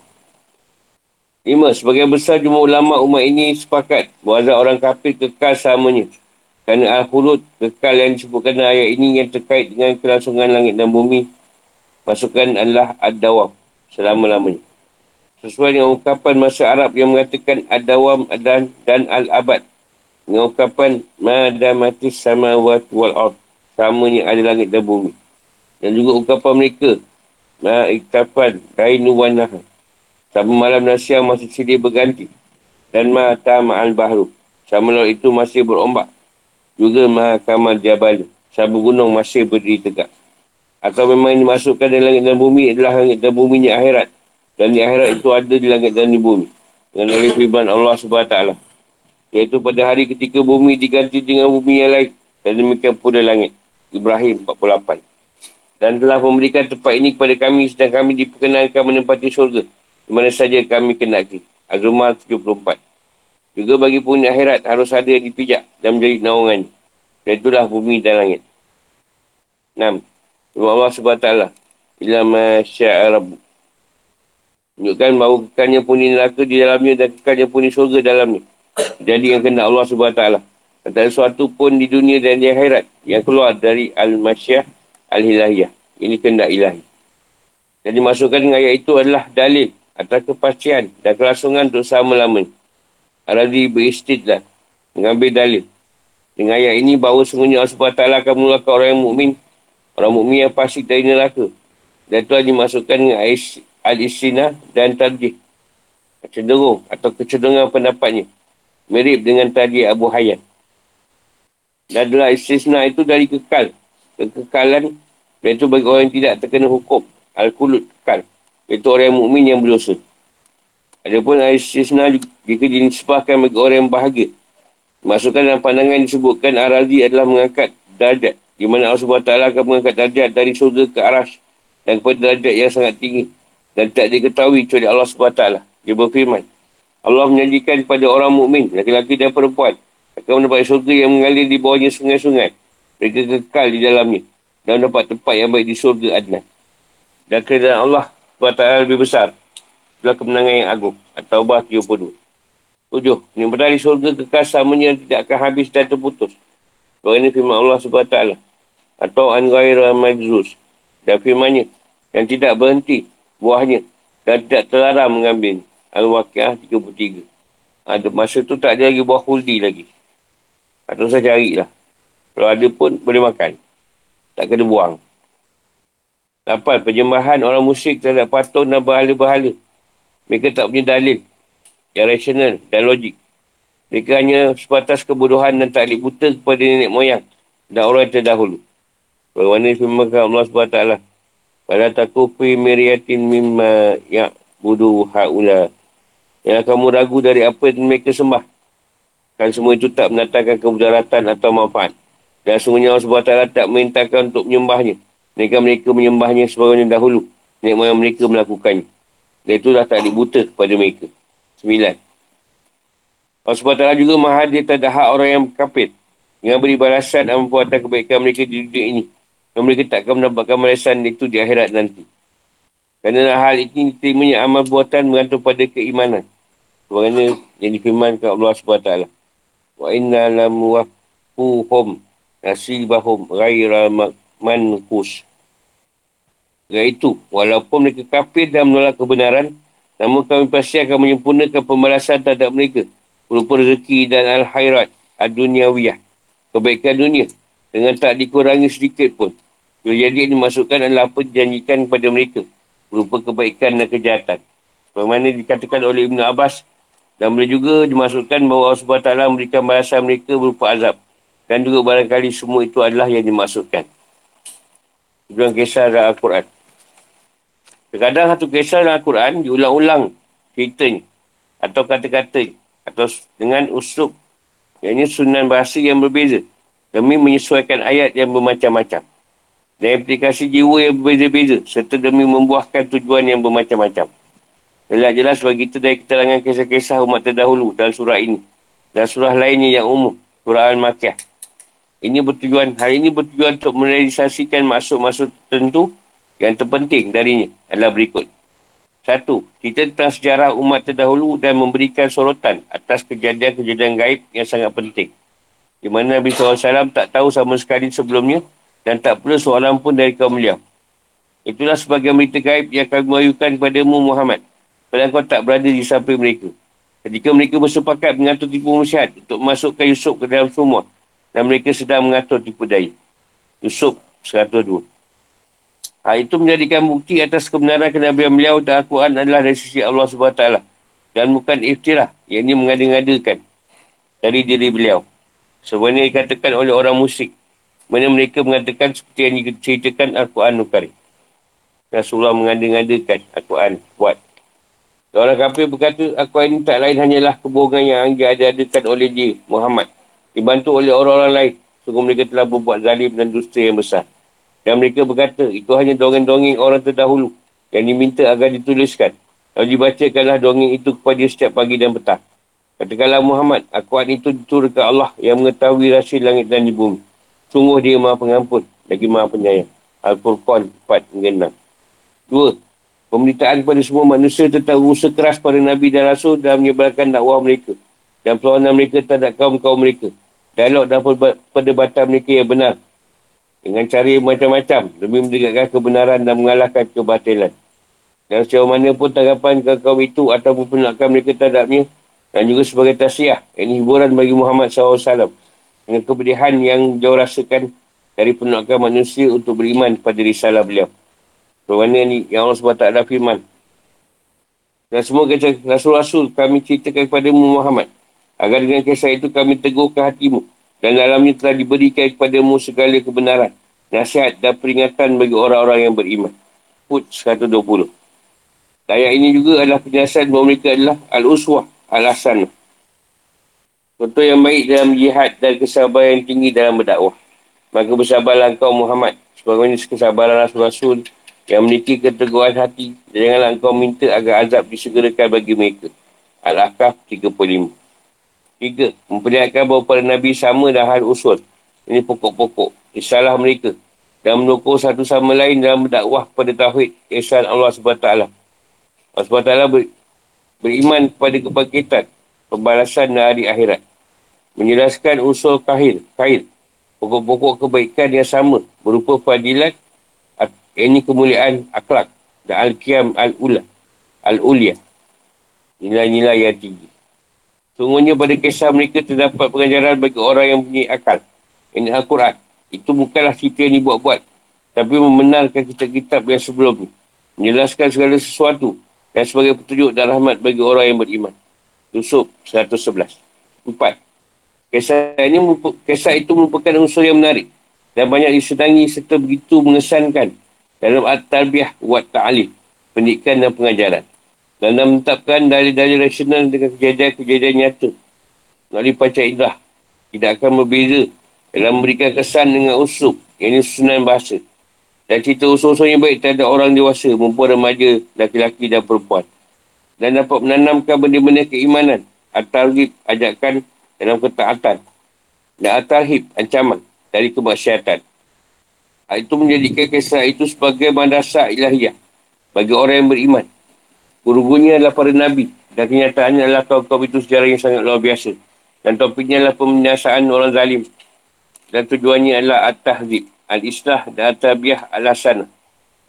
Lima, sebagian besar jumlah ulama umat ini sepakat bahawa orang kafir kekal samanya kerana al-hurud kekal yang disebutkan ayat ini yang terkait dengan kelangsungan langit dan bumi. Pasukan adalah ad-dawam selama-lamanya. Sesuai dengan ungkapan masa Arab yang mengatakan ad-dawam dan, dan al-abad. Dengan ungkapan madamatis sama wal ard. Samanya ada langit dan bumi. Dan juga ukapan mereka. Nah, ukapan kain nuwanah. Sama malam nasiang masih sedia berganti. Dan mata ma'al bahru. Sama laut itu masih berombak. Juga mahkamah jabal. Sama gunung masih berdiri tegak. Atau memang dimasukkan dalam langit dan bumi adalah langit dan bumi akhirat. Dan di akhirat itu ada di langit dan di bumi. Dengan oleh firman Allah SWT. Iaitu pada hari ketika bumi diganti dengan bumi yang lain. Dan demikian pula langit. Ibrahim 48. Dan telah memberikan tempat ini kepada kami sedang kami diperkenalkan menempati syurga. Di mana saja kami kenaki. Azumar 74. Juga bagi punya akhirat harus ada yang dipijak dan menjadi naungan. Dan itulah bumi dan langit. 6. Firman Allah SWT. Ila masya'arabu. Tunjukkan bahawa kekalnya puni neraka di dalamnya dan kekalnya puni syurga dalamnya. Jadi yang kena Allah SWT. Tak ada sesuatu pun di dunia dan di akhirat yang keluar dari Al-Masyah Al-Hilahiyah. Ini kena ilahi. Jadi masukkan dengan ayat itu adalah dalil atas kepastian dan kelangsungan untuk selama-lamanya. Al-Radhi beristidlah mengambil dalil. Dengan ayat ini bahawa sungguhnya Allah SWT akan mengeluarkan orang yang mukmin, orang mukmin yang pasti dari neraka. Dan itu dimasukkan dengan al-istinah dan tarjih. Cenderung atau kecenderungan pendapatnya mirip dengan tadi Abu Hayyan. Dan adalah istisna itu dari kekal. Kekekalan, iaitu bagi orang yang tidak terkena hukum. Al-Kulut, kekal. Iaitu orang yang mukmin yang berdosa. Adapun istisna jika dinisbahkan bagi orang yang bahagia. Masukkan dalam pandangan yang disebutkan Ar-Razi adalah mengangkat darjat. Di mana Allah SWT akan mengangkat darjat dari surga ke aras. Dan kepada darjat yang sangat tinggi. Dan tak diketahui kecuali Allah SWT. Dia berfirman. Allah menjanjikan kepada orang mukmin laki-laki dan perempuan akan mendapat surga yang mengalir di bawahnya sungai-sungai. Mereka kekal di dalamnya dan mendapat tempat yang baik di surga Adnan. Dan kerajaan Allah SWT lebih besar. Itulah kemenangan yang agung. At-Taubah 72. Tujuh. Berada di surga kekal samanya tidak akan habis dan terputus. Bahawa ini firman Allah SWT. Atau an ghaira majzus. Dan firmannya yang tidak berhenti buahnya dan tidak terlarang mengambil. Al-Waqiah 33. Ada ha, masa tu tak ada lagi buah huldi lagi. Atau saya carilah. Kalau ada pun boleh makan. Tak kena buang. Lapan, penyembahan orang musyrik terhadap patung dan berhala-berhala. Mereka tak punya dalil yang rasional dan logik. Mereka hanya sebatas kebodohan dan tak buta kepada nenek moyang dan orang yang terdahulu. Bagaimana firman Allah SWT. Pada takufi miriatin mimma ya'budu ha'ula yang kamu ragu dari apa yang mereka sembah. Kan semua itu tak mendatangkan kemudaratan atau manfaat. Dan semuanya Allah SWT tak merintahkan untuk menyembahnya. Mereka mereka menyembahnya sebagaimana dahulu. Nenek moyang mereka melakukannya. Dan itulah tak dibuta kepada mereka. Sembilan. Allah SWT juga mahadir terhadap hak orang yang kafir. Dengan beri balasan dan memperbuatan kebaikan mereka di dunia ini. Dan mereka tak akan mendapatkan balasan itu di akhirat nanti. Kerana hal ini diterimanya amal buatan bergantung pada keimanan. Sebagaimana yang difirmankan Allah SWT. Wa inna lam wafuhum nasibahum ghaira mankus. Iaitu, walaupun mereka kafir dan menolak kebenaran, namun kami pasti akan menyempurnakan pembalasan terhadap mereka. Berupa rezeki dan al-khairat ad-dunyawiyah. Kebaikan dunia. Dengan tak dikurangi sedikit pun. Jadi yang dimasukkan adalah apa dijanjikan kepada mereka berupa kebaikan dan kejahatan. Bagaimana dikatakan oleh Ibn Abbas dan boleh juga dimasukkan bahawa Allah SWT memberikan balasan mereka berupa azab. Dan juga barangkali semua itu adalah yang dimasukkan. Dalam kisah dalam Al-Quran. Terkadang satu kisah dalam Al-Quran diulang-ulang ceritanya. Atau kata-kata Atau dengan usup. Yang sunan bahasa yang berbeza. Demi menyesuaikan ayat yang bermacam-macam dan implikasi jiwa yang berbeza-beza serta demi membuahkan tujuan yang bermacam-macam. Jelas jelas bagi kita dari keterangan kisah-kisah umat terdahulu dalam surah ini dan surah lainnya yang umum, surah Al-Makiyah. Ini bertujuan, hal ini bertujuan untuk merealisasikan maksud-maksud tertentu yang terpenting darinya adalah berikut. Satu, kita tentang sejarah umat terdahulu dan memberikan sorotan atas kejadian-kejadian gaib yang sangat penting. Di mana Nabi SAW tak tahu sama sekali sebelumnya dan tak perlu soalan pun dari kaum beliau. Itulah sebagai berita gaib yang kami mewahyukan kepadamu Muhammad. Padahal kau tak berada di samping mereka. Ketika mereka bersepakat mengatur tipu musyihat untuk masukkan Yusuf ke dalam semua. Dan mereka sedang mengatur tipu daya. Yusuf 102. Ha, itu menjadikan bukti atas kebenaran kenabian beliau dan Al-Quran adalah dari sisi Allah SWT. Dan bukan iftirah. Yang ini mengada-ngadakan dari diri beliau. Sebenarnya dikatakan oleh orang musyrik. Mana mereka mengatakan seperti yang diceritakan Al-Quran Nukari. Rasulullah mengada-ngadakan Al-Quran kuat. Orang kafir berkata Al-Quran ini tak lain hanyalah kebohongan yang ada-adakan oleh dia, Muhammad. Dibantu oleh orang-orang lain. Sungguh mereka telah berbuat zalim dan dusta yang besar. Dan mereka berkata, itu hanya dongeng-dongeng orang terdahulu yang diminta agar dituliskan. Lalu dibacakanlah dongeng itu kepada setiap pagi dan petang. Katakanlah Muhammad, akuat itu diturunkan Allah yang mengetahui rahsia langit dan di bumi. Sungguh dia maha pengampun lagi maha penyayang. Al-Furqan 4 6. Dua, pemberitaan kepada semua manusia tentang usaha keras pada Nabi dan Rasul dalam menyebarkan dakwah mereka dan perlawanan mereka terhadap kaum-kaum mereka. Dialog dan perdebatan mereka yang benar dengan cara macam-macam demi menegakkan kebenaran dan mengalahkan kebatilan. Dan sejauh mana pun tanggapan kaum itu ataupun penolakan mereka terhadapnya dan juga sebagai tasiah, ini hiburan bagi Muhammad SAW dengan kepedihan yang jauh rasakan dari penolakan manusia untuk beriman pada risalah beliau. Bagaimana ni yang Allah SWT firman. Dan semua kisah Rasul-Rasul kami ceritakan kepada Muhammad. Agar dengan kisah itu kami tegurkan hatimu dan dalamnya telah diberikan kepadamu segala kebenaran, nasihat dan peringatan bagi orang-orang yang beriman. Hud 120. Ayat ini juga adalah penjelasan bahawa mereka adalah Al-Uswah, Al-Hasan. Contoh yang baik dalam jihad dan kesabaran yang tinggi dalam berdakwah. Maka bersabarlah engkau Muhammad. Sebagaimana kesabaran Rasul-Rasul yang memiliki keteguhan hati. Dan janganlah engkau minta agar azab disegerakan bagi mereka. Al-Ahqaf 35. Tiga, memperlihatkan bahawa para Nabi sama dan hal usul. Ini pokok-pokok. Isalah mereka. Dan menukul satu sama lain dalam berdakwah pada tauhid ihsan Allah SWT. Allah SWT ber, beriman kepada kebangkitan, pembalasan dan hari akhirat. Menjelaskan usul kahir, kahir. Pokok-pokok kebaikan yang sama berupa fadilat, ini kemuliaan akhlak dan al-qiyam al-ula, al-ulia. Nilai-nilai yang tinggi. Sungguhnya pada kisah mereka terdapat pengajaran bagi orang yang punya akal. Ini Al-Quran. Itu bukanlah cerita yang dibuat-buat. Tapi membenarkan kitab-kitab yang sebelum ini. Menjelaskan segala sesuatu. Dan sebagai petunjuk dan rahmat bagi orang yang beriman. Yusuf 111. Empat. Kisah, ini, kisah itu merupakan unsur yang menarik. Dan banyak disenangi serta begitu mengesankan dalam at-tarbiyah wa ta'alif. Pendidikan dan pengajaran dan menetapkan dalil-dalil rasional dengan kejadian-kejadian nyata. Melalui panca indah. Tidak akan berbeza dalam memberikan kesan dengan usul. Ini susunan bahasa. Dan cerita usul-usul yang baik terhadap orang dewasa, perempuan remaja, laki-laki dan perempuan. Dan dapat menanamkan benda-benda keimanan. At-tarhib ajakan dalam ketaatan. Dan at-tarhib ancaman dari kemaksiatan. Itu menjadikan kisah itu sebagai madrasah ilahiyah bagi orang yang beriman. Gurunya adalah para Nabi. Dan kenyataannya adalah kaum-kaum itu sejarah yang sangat luar biasa. Dan topiknya adalah peminasaan orang zalim. Dan tujuannya adalah At-Tahzib, Al-Islah dan At-Tabiah Al-Hasanah.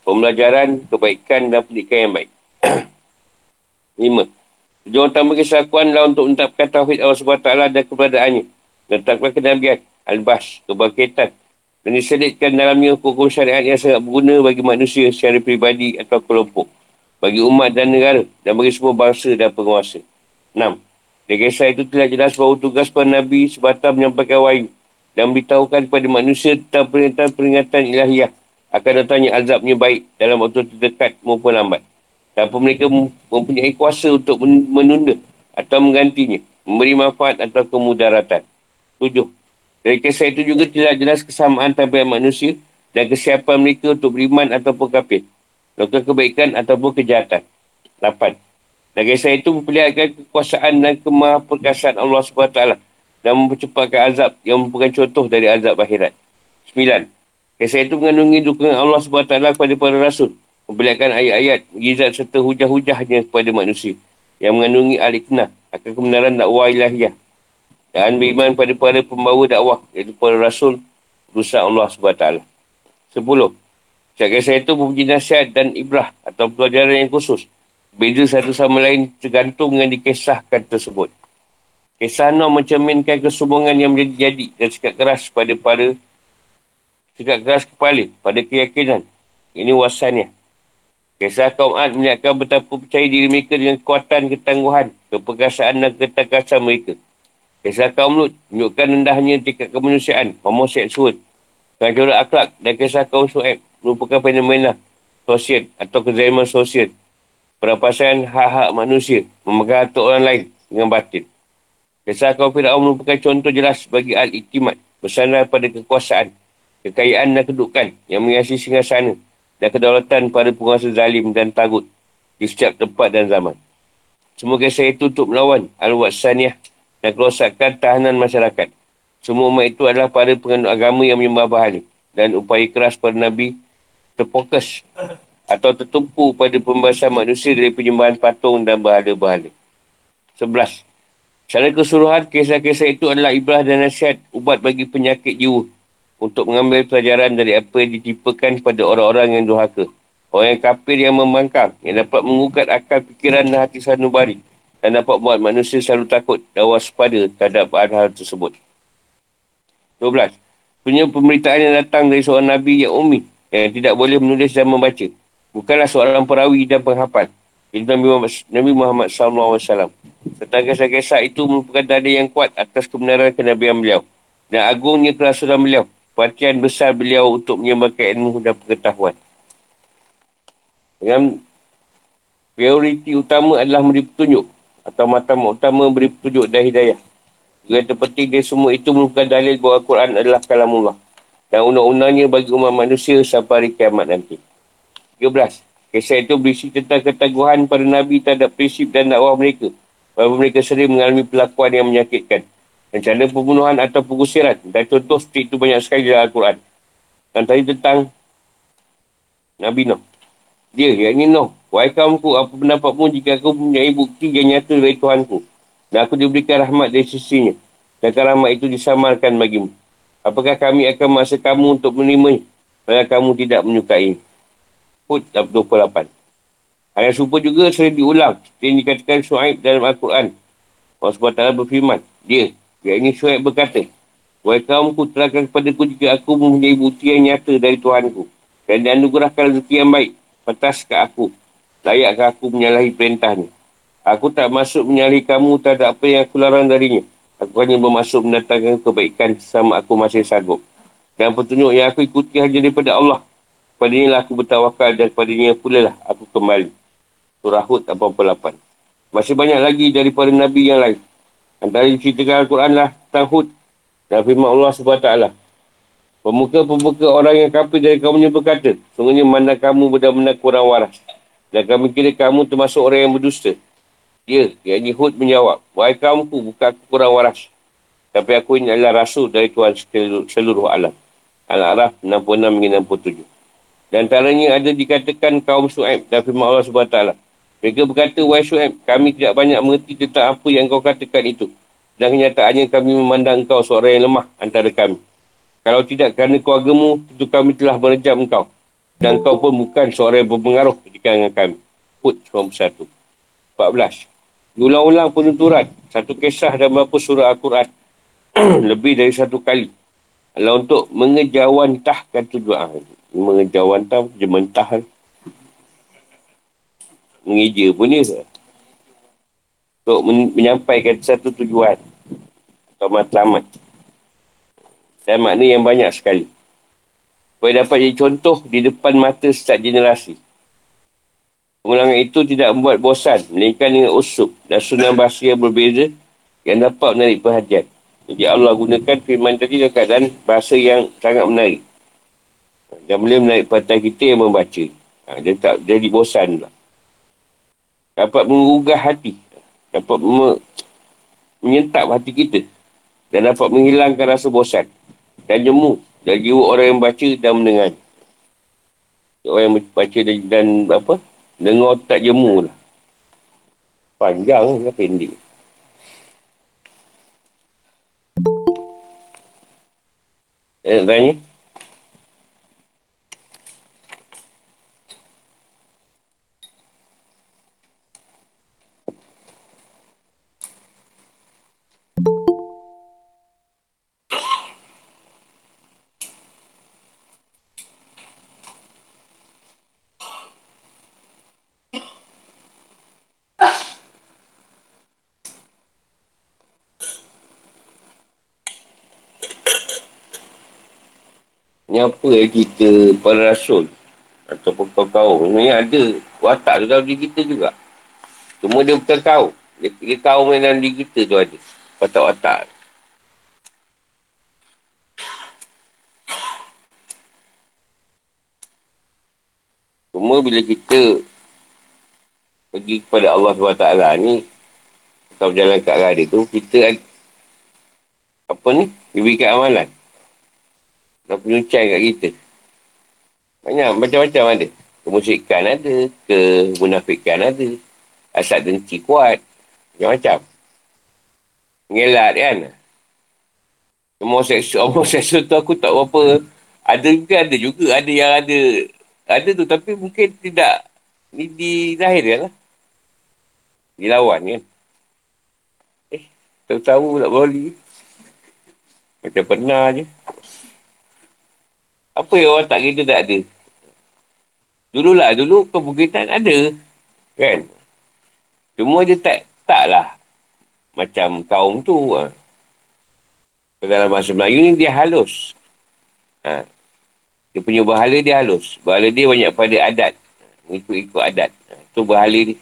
Pembelajaran, kebaikan dan pendidikan yang baik. Lima. Tujuan utama kesakuan adalah untuk menetapkan tauhid Allah SWT dan keberadaannya. Takwa kenabian, Al-Bas, kebangkitan. Dan diselitkan dalamnya hukum syariat yang sangat berguna bagi manusia secara pribadi atau kelompok bagi umat dan negara dan bagi semua bangsa dan penguasa. Enam. Di kisah itu telah jelas bahawa tugas para Nabi sebatas menyampaikan wahyu dan memberitahukan kepada manusia tentang peringatan-peringatan ilahiyah akan datangnya azabnya baik dalam waktu terdekat maupun lambat. Tanpa mereka mempunyai kuasa untuk menunda atau menggantinya, memberi manfaat atau kemudaratan. Tujuh. Dari kisah itu juga telah jelas kesamaan tabiat manusia dan kesiapan mereka untuk beriman ataupun kafir melakukan kebaikan ataupun kejahatan. Lapan. Dan kisah itu memperlihatkan kekuasaan dan kemahaperkasaan Allah SWT dan mempercepatkan azab yang merupakan contoh dari azab akhirat. Sembilan. Kisah itu mengandungi dukungan Allah SWT kepada para rasul. Memperlihatkan ayat-ayat, mujizat serta hujah-hujahnya kepada manusia yang mengandungi al-iknah akan kebenaran dakwah ilahiyah dan beriman pada para pembawa dakwah iaitu para rasul berusaha Allah SWT. Sepuluh. Setiap kisah itu mempunyai nasihat dan ibrah atau pelajaran yang khusus. Beza satu sama lain tergantung dengan dikisahkan tersebut. Kisah Noah mencerminkan kesombongan yang menjadi jadi dan sikap keras pada para sikap keras kepala pada keyakinan Ini wasannya. Kisah kaum Ad menyiapkan betapa percaya diri mereka dengan kekuatan, ketangguhan, keperkasaan dan ketakasan mereka. Kisah kaum Lut menunjukkan rendahnya tingkat kemanusiaan, homoseksual, kejurut akhlak dan kisah kaum Su'eb merupakan fenomena sosial atau kezaliman sosial. Perapasan hak-hak manusia memegang harta orang lain dengan batin. Kisah kaum Fir'aun merupakan contoh jelas bagi al-iktimat bersandar pada kekuasaan, kekayaan dan kedudukan yang mengasih singgah sana dan kedaulatan pada penguasa zalim dan tagut di setiap tempat dan zaman. Semua kisah itu untuk melawan al-Watsaniyah dan kerosakan tahanan masyarakat. Semua umat itu adalah para penganut agama yang menyembah bahala dan upaya keras para Nabi terfokus atau tertumpu pada pembahasan manusia dari penyembahan patung dan bahala-bahala. Sebelas. Secara keseluruhan, kisah-kisah itu adalah ibrah dan nasihat ubat bagi penyakit jiwa untuk mengambil pelajaran dari apa yang ditipakan pada orang-orang yang durhaka. Orang yang kafir yang membangkang, yang dapat mengugat akal fikiran dan hati sanubari dan dapat buat manusia selalu takut dan waspada terhadap hal-hal tersebut. 12. Punya pemberitaan yang datang dari seorang Nabi yang umi yang tidak boleh menulis dan membaca. Bukanlah seorang perawi dan penghafal. Itu Nabi Muhammad, Nabi Muhammad SAW. Tentang kisah-kisah itu merupakan dada yang kuat atas kebenaran kenabian beliau. Dan agungnya kerasulan beliau perhatian besar beliau untuk menyembahkan ilmu dan pengetahuan. Dengan prioriti utama adalah memberi petunjuk atau mata utama memberi petunjuk dan hidayah. Yang terpenting dari semua itu merupakan dalil bahawa Al-Quran adalah kalamullah dan undang-undangnya bagi umat manusia sampai hari kiamat nanti. 13. Kisah itu berisi tentang keteguhan para Nabi terhadap prinsip dan dakwah mereka. Bahawa mereka sering mengalami perlakuan yang menyakitkan rencana pembunuhan atau pengusiran. Dan contoh seperti itu banyak sekali dalam Al-Quran. Dan tadi tentang Nabi Nuh. Dia, yang ini Nuh. Wahai kaumku, apa pendapatmu jika aku mempunyai bukti yang nyata dari Tuhanku. Dan aku diberikan rahmat dari sisinya. Dan rahmat itu disamarkan bagimu. Apakah kami akan masa kamu untuk menerima Padahal kamu tidak menyukai. Hud 28. Hal yang serupa juga sering diulang. Seperti yang dikatakan Su'aib dalam Al-Quran. Allah SWT berfirman. Dia, Ya ini Syuaib berkata, Wahai kaumku, terangkan kepada ku jika aku mempunyai bukti yang nyata dari Tuhanku. Dan dianugerahkan rezeki yang baik. Petas ke aku. Layakkah aku menyalahi perintahnya. Aku tak masuk menyalahi kamu terhadap apa yang aku larang darinya. Aku hanya bermaksud mendatangkan kebaikan sama aku masih sanggup. Dan petunjuk yang aku ikuti hanya daripada Allah. Pada inilah aku bertawakal dan pada ini pula lah aku kembali. Surah Hud 88. Masih banyak lagi daripada Nabi yang lain. Antara ceritakan Al-Quran lah tentang dan firman Allah SWT. Pemuka-pemuka orang yang kafir dari kaumnya berkata, sungguhnya mana kamu benar-benar kurang waras. Dan kami kira kamu termasuk orang yang berdusta. Dia, yang Hud menjawab, Wahai kaumku, bukan aku kurang waras. Tapi aku ini adalah rasul dari Tuhan seluruh alam. Al-Araf 66-67. Dan antaranya ada dikatakan kaum Su'aib dan firman Allah SWT. Mereka berkata, Wahai Syuhab, kami tidak banyak mengerti tentang apa yang kau katakan itu. Dan kenyataannya kami memandang engkau seorang yang lemah antara kami. Kalau tidak kerana keluargamu, tentu kami telah merejam engkau. Dan kau pun bukan seorang yang berpengaruh di kalangan kami. Put 91. 14. Diulang-ulang penunturan. Satu kisah dalam beberapa surah Al-Quran. Lebih dari satu kali. Adalah untuk mengejawantahkan tujuan. Mengejawantah, jementah mengeja pun dia untuk menyampaikan satu tujuan atau matlamat dan makna yang banyak sekali supaya dapat jadi contoh di depan mata setiap generasi pengulangan itu tidak membuat bosan melainkan dengan usuk dan sunnah bahasa yang berbeza yang dapat menarik perhatian. Jadi Allah gunakan firman tadi dalam keadaan bahasa yang sangat menarik. Dan boleh menarik perhatian kita yang membaca. Ha, dia tak jadi bosan lah dapat menggugah hati, dapat me, menyentap hati kita. Dan dapat menghilangkan rasa bosan. Dan jemu dan jiwa orang yang baca dan mendengar. Orang yang baca dan, dan apa? Dengar tak jemu lah. Panjang ke pendek? Eh, tanya? Ni apa yang kita para rasul ataupun kaum-kaum. Sebenarnya ada watak tu dalam diri kita juga. Cuma dia bukan kaum. Dia, dia kaum yang dalam diri kita tu ada. Watak-watak. Cuma bila kita pergi kepada Allah SWT ni atau berjalan ke arah dia tu, kita apa ni? Diberikan amalan. Dan penyucian kat kita. Banyak, macam-macam ada. Kemusikan ada, kemunafikan ada. Asal dengki kuat. Macam-macam. Ngelat kan. Homoseksual, homoseksual tu aku tak apa. Ada juga, ada juga. Ada yang ada. Ada tu, tapi mungkin tidak ni dilahirkan lah. Dilawan kan. Eh, tahu-tahu pula boli. Macam pernah je. Apa yang orang tak kira tak ada? Dululah, dulu kemungkinan ada. Kan? Cuma dia tak, taklah. Macam kaum tu. Ha. Dalam bahasa Melayu ni dia halus. Ha. Dia punya bahala dia halus. Bahala dia banyak pada adat. Ikut-ikut adat. Ha. Itu bahala dia.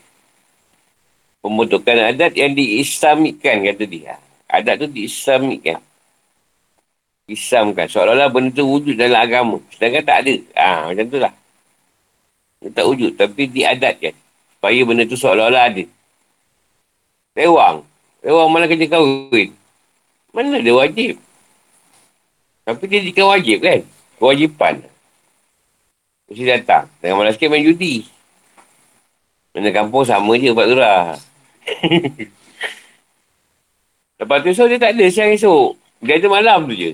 Pembentukan adat yang diislamikkan kata dia. Adat tu diislamikkan. Islamkan. Seolah-olah benda tu wujud dalam agama. Sedangkan tak ada. Ha, macam tu lah. Tak wujud. Tapi diadatkan. Supaya benda tu seolah-olah ada. Lewang. Lewang mana kerja kahwin. Mana dia wajib. Tapi dia jika wajib kan. Kewajipan. Mesti datang. Dengan malas sikit main judi. Mana kampung sama je Pak Zura. Lepas tu esok dia tak ada siang esok. Dia ada malam tu je.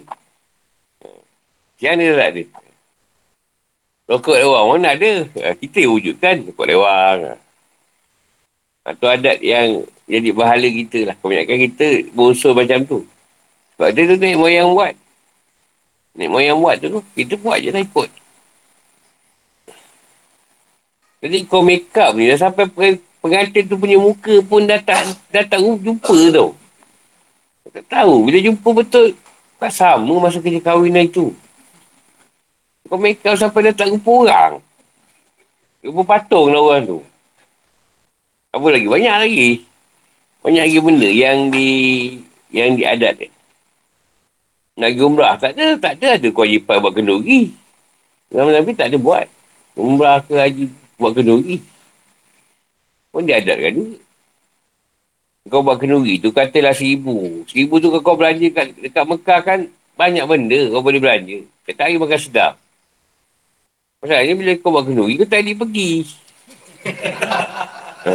Siang dia tak ada. Rokok lewang mana ada? Ah, kita yang wujudkan rokok lewang. Atau adat yang jadi bahala kita lah. Kebanyakan kita berusaha macam tu. Sebab dia tu naik moyang buat. Naik moyang buat tu, kita buat je lah ikut. Jadi kau make up ni dah sampai pengantin tu punya muka pun dah tak, dah tak jumpa tau. Tak tahu. Bila jumpa betul, tak sama masa kerja kahwinan itu. Kau make up sampai dah tak rupa orang. Rupa patung lah orang tu. Apa lagi? Banyak lagi. Banyak lagi benda yang di yang diadat ni. Nak pergi umrah. Tak ada. Tak ada ada kewajipan buat kenduri. Nabi tak ada buat. Umrah ke haji buat kenduri. Pun dia adatkan juga. Kau buat kenduri tu katalah seribu. Seribu tu kau belanja kat, dekat Mekah kan banyak benda kau boleh belanja. Kata hari makan sedap. Masalahnya bila kau buat kenduri kau tak pergi. ha.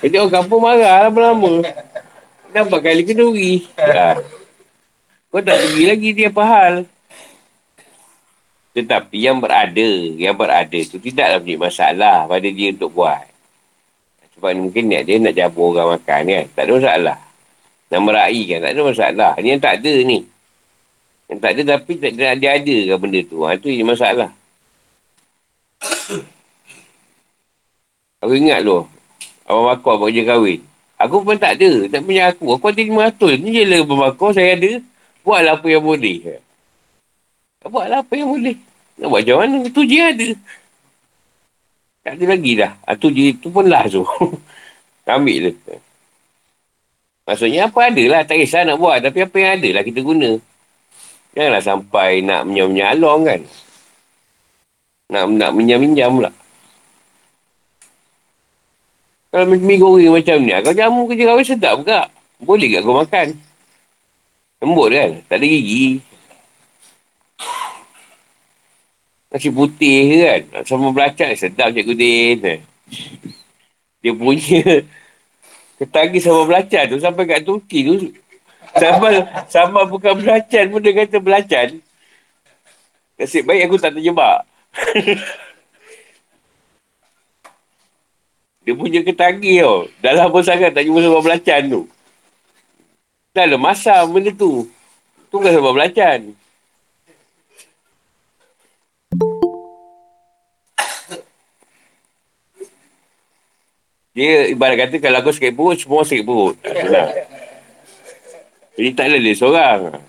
Jadi orang kampung marah lama-lama. Nampak kali kenduri. Ha. Kau tak pergi lagi dia apa hal. Tetapi yang berada, yang berada tu tidaklah menjadi masalah pada dia untuk buat. Sebab mungkin niat dia nak jabur orang makan kan. Tak ada masalah. Nak meraih kan. Tak ada masalah. Ini yang tak ada ni. Yang tak ada tapi tak ada, dia ada kan benda tu. Ha, tu masalah. Aku ingat tu. Abang Makor buat kerja kahwin. Aku pun tak ada. Tak punya aku. Aku ada 500. Ni je lah Abang Makor saya ada. Buatlah apa yang boleh. Buatlah apa yang boleh. Nak buat macam mana? Itu je ada. Tak ada lagi dah. Itu ah, je, itu pun lah tu. Ambil tu. Maksudnya apa ada lah. Tak kisah nak buat. Tapi apa yang ada lah kita guna. Janganlah sampai nak menyam-menyalong kan. Nak nak minjam-minjam pula. Kalau mie goreng macam ni, kau jamu kerja kahwin sedap ke? Boleh ke kau makan? Lembut kan? Tak ada gigi. Nasi putih kan. Sama belacan sedap Cikgu Din. Dia punya ketagi sama belacan tu sampai kat Turki tu. Sama, sama bukan belacan pun dia kata belacan. Nasib baik aku tak terjebak. dia punya ketagi tau. Dah lama sangat tak jumpa sama belacan tu. Dah ada masam benda tu. Tu bukan sama belacan. Dia ibarat kata kalau aku sakit perut, semua sakit perut. Jadi tak ada dia seorang.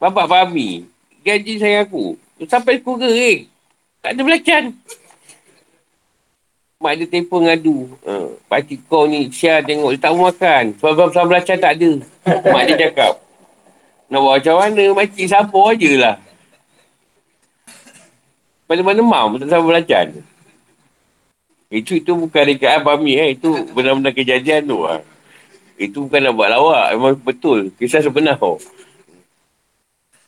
Bapak Fahmi. gaji sayang aku. Sampai aku kering. Tak ada belacan. Mak dia telefon ngadu. Uh, pakcik kau ni, Syah tengok dia tak mau makan. Sebab-sebab belacan tak ada. Mak dia cakap. Nak buat macam mana? Makcik sabar je lah. Mana-mana mam tak sabar belacan. Itu itu bukan rekaan Fahmi eh. Itu benar-benar kejadian tu lah. Itu bukan nak buat lawak. Memang betul. Kisah sebenar tau.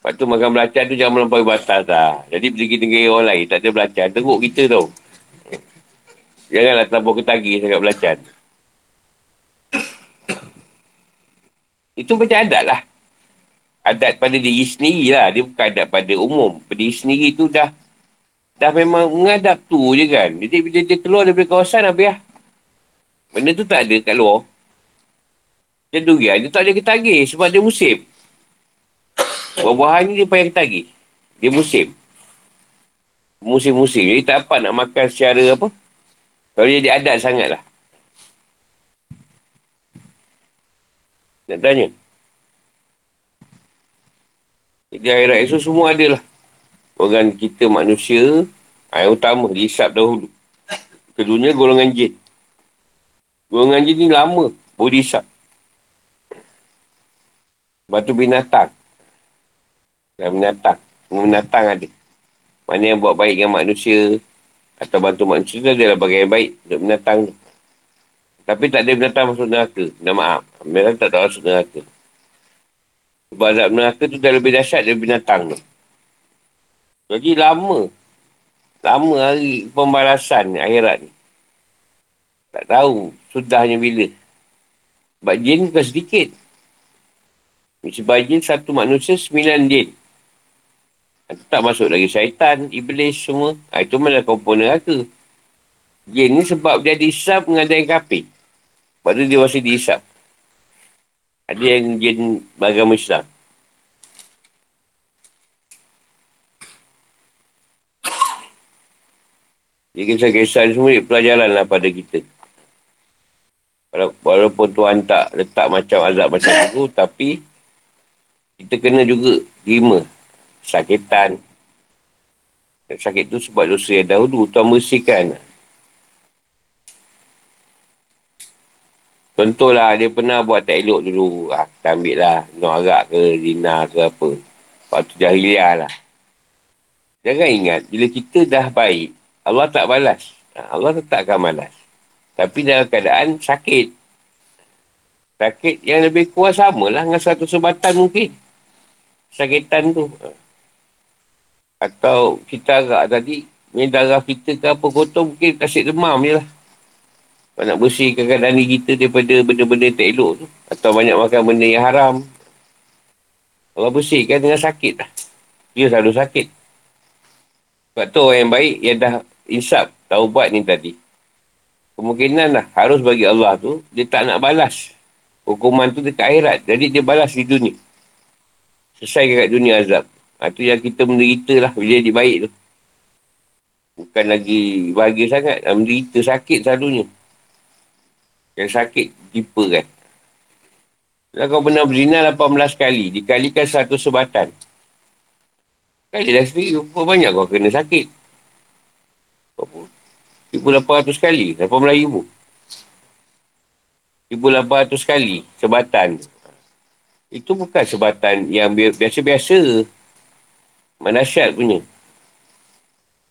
Lepas tu makan belacan tu jangan melampaui batas lah. Jadi kita negara orang lain tak ada belacan. Teruk kita tau. Janganlah terlalu ketagih sangat belacan. Itu macam adat lah. Adat pada diri sendiri lah. Dia bukan adat pada umum. Pada diri sendiri tu dah dah memang mengadap tu je kan. Jadi bila dia keluar daripada kawasan apa ya? Benda tu tak ada kat luar. Dia durian, dia tak ada ketagih sebab dia musim. Buah-buahan ni dia payah ketagih. Dia musim. Musim-musim. Jadi tak apa nak makan secara apa. Kalau jadi adat sangat lah. Nak tanya. Jadi akhirat esok semua ada lah. Orang kita manusia, yang utama diisap dahulu. Keduanya golongan jin. Golongan jin ni lama diisap. Batu binatang. Dan binatang. Binatang ada. Mana yang buat baik dengan manusia, atau bantu manusia tu adalah bagian baik untuk binatang tu. Tapi tak ada binatang masuk neraka. Minta maaf. Mereka tak tahu masuk neraka. Sebab azab neraka tu dah lebih dahsyat dari binatang tu. Jadi lama. Lama hari pembalasan akhirat ni. Tak tahu sudahnya bila. Sebab jin bukan sedikit. Sebab jin satu manusia sembilan jin. Itu tak masuk lagi syaitan, iblis semua. Ha, itu mana komponen neraka. Jin ni sebab dia diisap dengan ada yang kapit. Sebab tu dia masih diisap. Ada yang jin beragama Islam. Jadi kisah-kisah semua ni pelajaran lah pada kita. Walaupun Tuhan tak letak macam azab macam tu, tapi kita kena juga terima sakitan. Sakit tu sebab dosa yang dahulu. Tuhan bersihkan. Contohlah dia pernah buat tak elok dulu. Ah, kita ambil lah. Nak arak ke, zina ke apa. Waktu jahiliah lah. Jangan ingat, bila kita dah baik, Allah tak balas. Ah, Allah tetap akan balas. Tapi dalam keadaan sakit. Sakit yang lebih kuat sama lah dengan satu sebatan mungkin. Sakitan tu. Ah. Atau kita agak tadi, ni darah kita ke apa kotor, mungkin kasih demam je lah. Nak bersihkan keadaan diri kita daripada benda-benda tak elok tu. Atau banyak makan benda yang haram. Allah bersihkan dengan sakit lah. Dia selalu sakit. Sebab tu orang yang baik yang dah insap taubat ni tadi. Kemungkinan lah harus bagi Allah tu, dia tak nak balas. Hukuman tu dekat akhirat. Jadi dia balas di dunia. Selesai kat dunia azab. Ha, tu yang kita menderita lah bila dia baik tu. Bukan lagi bahagia sangat. Ha, menderita sakit selalunya. Yang sakit tipe kan. Kalau kau pernah berzina 18 kali, dikalikan satu sebatan. Kali dah sendiri, berapa banyak kau kena sakit? Berapa? 1,800 kali, 18 ribu. 1,800 kali sebatan. Itu bukan sebatan yang biasa-biasa. Manasyat punya.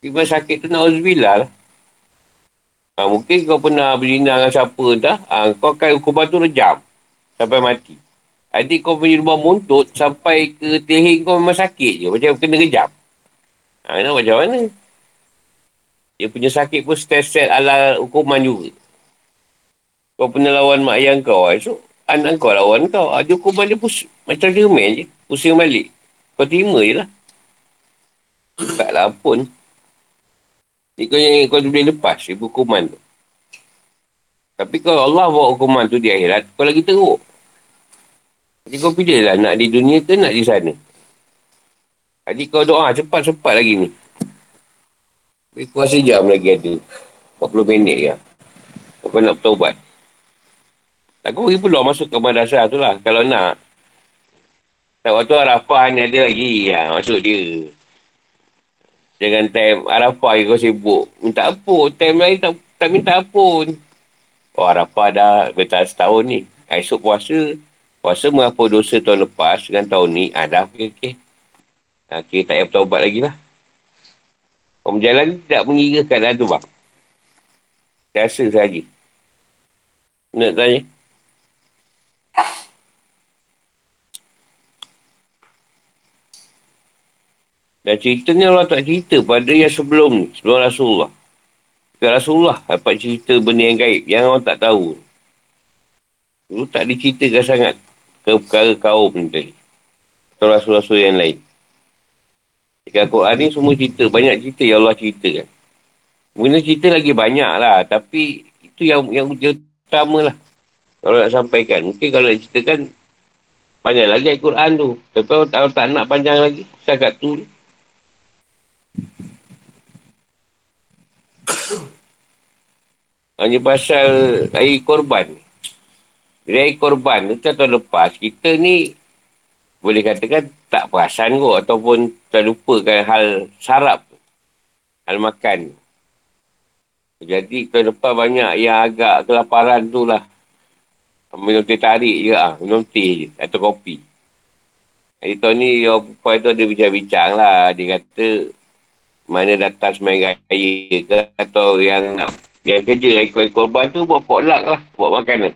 Tiba sakit tu na'udzubillah lah. Ha, mungkin kau pernah berzina dengan siapa dah. Ha, kau akan hukuman tu rejam. Sampai mati. Adik kau punya rumah muntut sampai ke tehing kau memang sakit je. Macam kena rejam. Ha, nak macam mana? Dia punya sakit pun stres-stres ala hukuman juga. Kau pernah lawan mak ayah kau. Esok anak kau lawan kau. Ada hukuman dia pus- macam jerman je. Pusing balik. Kau terima je lah. Taklah pun. Ni kau yang kau boleh lepas ibu hukuman tu. Tapi kalau Allah bawa hukuman tu di akhirat, kau lagi teruk. Jadi kau pilih lah nak di dunia ke nak di sana. Jadi kau doa cepat-cepat lagi ni. Tapi kuasa jam lagi ada. 40 minit ya. Kau nak bertaubat. Tak kau bagi peluang masuk ke madrasah tu lah. Kalau nak. Tak, waktu Arafah ni ada lagi. Ya, maksud dia. Dengan time Arafah kau sibuk. Minta apa? Time lain tak, tak minta apa. Oh, Arafah dah bertahan setahun ni. Esok puasa. Puasa mengapa dosa tahun lepas dengan tahun ni. Ah, dah okey, okey. Ah, okay, tak payah bertaubat lagi lah. Orang berjalan tidak mengira keadaan tu, bang. Rasa sahaja. Nak tanya? Dan cerita ni Allah tak cerita pada yang sebelum ni. Sebelum Rasulullah. Bukan Rasulullah dapat cerita benda yang gaib. Yang orang tak tahu. Itu tak diceritakan sangat ke perkara kaum ni tadi. Atau Rasul-Rasul yang lain. Jika Al-Quran ni semua cerita. Banyak cerita yang Allah ceritakan. Mungkin cerita lagi banyak lah. Tapi itu yang yang utama lah. Kalau nak sampaikan. Mungkin kalau nak ceritakan panjang lagi Al-Quran tu. Tapi kalau tak, tak nak panjang lagi. Syakat tu Hanya pasal air korban. Jadi air korban tu tahun lepas, kita ni boleh katakan tak perasan kot ataupun terlupakan hal sarap Hal makan. Jadi tahun lepas banyak yang agak kelaparan tu lah. Minum teh tarik je lah. Minum teh je atau kopi. Jadi tahun ni orang perempuan tu ada bincang-bincang lah. Dia kata mana datang semain raya ke atau yang yang kerja ikut korban tu buat potluck lah. Buat makanan.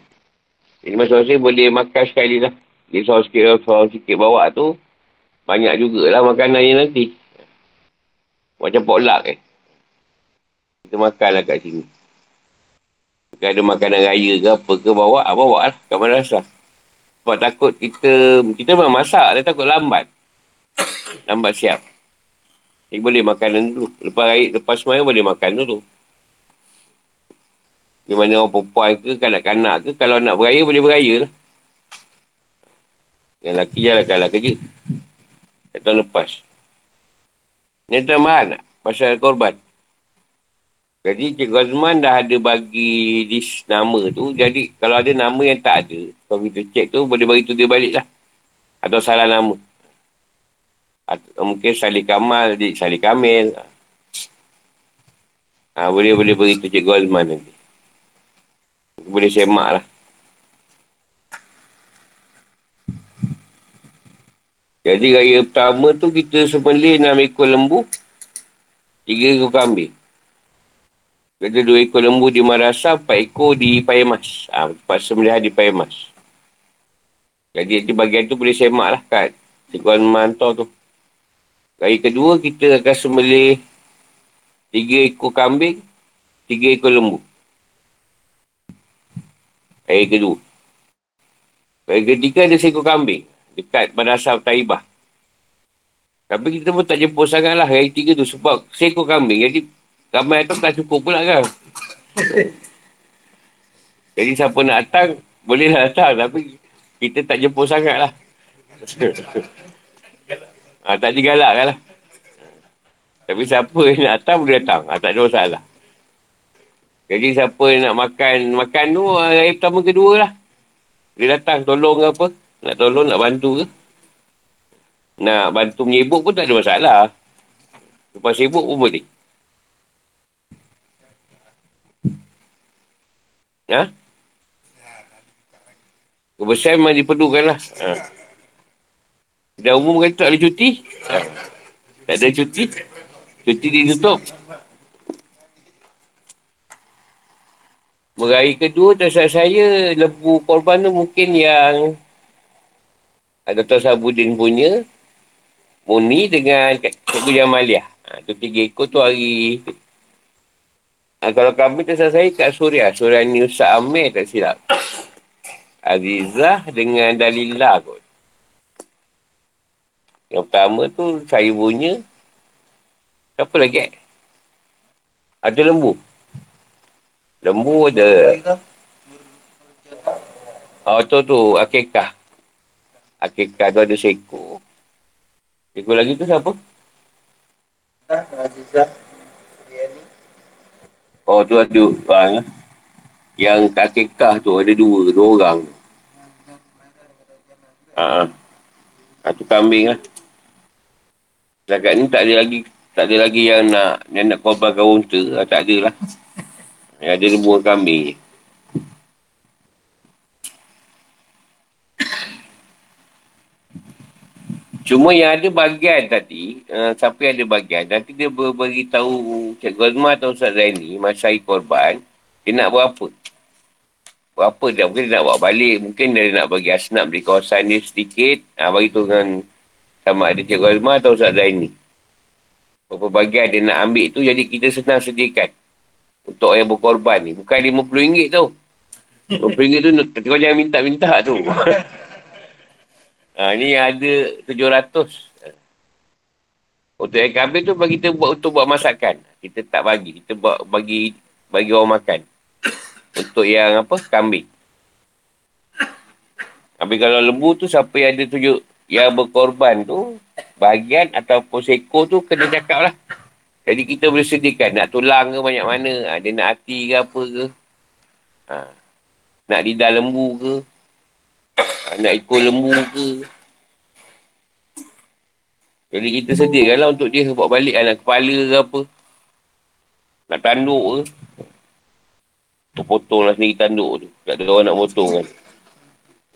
Jadi masing-masing boleh makan sekali lah. Dia seorang sikit, seorang sikit bawa tu. Banyak jugalah makanan yang nanti. Macam potluck eh. Kita makan lah kat sini. Kalau ada makanan raya ke apa ke bawa, ah, bawa lah kat madrasah. Sebab takut kita, kita memang masak, dia takut lambat. lambat siap. Jadi boleh makanan dulu. Lepas raya, lepas semuanya boleh makan dulu. Di mana orang perempuan ke, kanak-kanak ke, kalau nak beraya, boleh beraya lah. Yang lelaki jalan kalah kerja. Tahun lepas. Ni tambahan tak? Pasal korban. Jadi Cikgu Azman dah ada bagi list nama tu. Jadi kalau ada nama yang tak ada, kalau kita cek tu, boleh bagi tu dia balik lah. Atau salah nama. Atau, mungkin Salih Kamal, Salih Kamil. Ha, boleh boleh beritahu Cikgu Azman nanti boleh semak lah. Jadi raya pertama tu kita sembelih enam ekor lembu, tiga ekor kambing. Kita dua ekor lembu di Marasa, empat ekor di Payamas. Ha, tempat sembelihan di Payamas. Jadi di bagian tu boleh semak lah kat Cikgu Mantor tu. Raya kedua kita akan sembelih tiga ekor kambing, tiga ekor lembu. Hari kedua. Hari ketiga ada seekor kambing. Dekat Madrasah Taibah. Tapi kita pun tak jemput sangat lah hari tiga tu. Sebab seekor kambing. Jadi ramai tu tak cukup pula kan. Jadi siapa nak datang, bolehlah datang. Tapi kita tak jemput sangat lah. ha, tak digalak kan lah. Tapi siapa yang nak datang, boleh datang. Ha, tak ada masalah. Jadi siapa yang nak makan, makan tu hari pertama kedua lah. Dia datang tolong ke apa. Nak tolong, nak bantu ke. Nak bantu menyebuk pun tak ada masalah. Lepas sibuk pun boleh. Ha? Kebesaran memang diperlukan lah. Ha. Dah umum kata tak ada cuti. Tak ada cuti. Cuti ditutup. Berhari kedua, terasa saya, lembu korban tu mungkin yang Dr. Sabudin punya, Muni dengan Cikgu Jamaliah. Ha, tu tiga ekor tu hari. Ha, kalau kami terasa saya kat Suria, Suria Nusa Amir tak silap. Azizah dengan Dalillah kot. Yang pertama tu saya punya. Siapa lagi? Ada lembu. Lembu ada. Oh tu tu akikah. Akikah tu ada seekor. Seekor lagi tu siapa? Oh tu ada bang. Yang akikah tu ada dua, dua orang. Ha. Satu kambing lah. Setakat ni tak ada lagi tak ada lagi yang nak yang nak korbankan unta. Ah, tak ada lah. Yang ada lembu kambing je. Cuma yang ada bagian tadi, uh, siapa yang ada bagian, nanti dia ber- beritahu Cik Gozma atau Ustaz Zaini, masa hari korban, dia nak berapa? Berapa dia? Mungkin dia nak bawa balik. Mungkin dia nak bagi asnab di kawasan dia sedikit. Ha, bagi tu dengan sama ada Cik Gozma atau Ustaz Zaini. Berapa bagian dia nak ambil tu, jadi kita senang sediakan. Untuk yang berkorban ni. Bukan RM50 tu. RM50 tu, kau jangan minta-minta tu. Ha, ni ada tujuh ratus. Untuk yang kambing tu bagi kita buat untuk buat masakan. Kita tak bagi. Kita buat bagi bagi orang makan. Untuk yang apa? Kambing. Tapi kalau lembu tu siapa yang ada tujuh yang berkorban tu bahagian ataupun seko tu kena cakap lah. Jadi kita boleh sediakan nak tulang ke banyak mana. Ha, dia nak hati ke apa ke. Ha. Nak lidah lembu ke. Nak ikut lembu ke. Jadi kita sediakanlah untuk dia bawa balik anak kepala ke apa. Nak tanduk ke. Tu potonglah sendiri tanduk tu. Tak ada orang nak potong kan.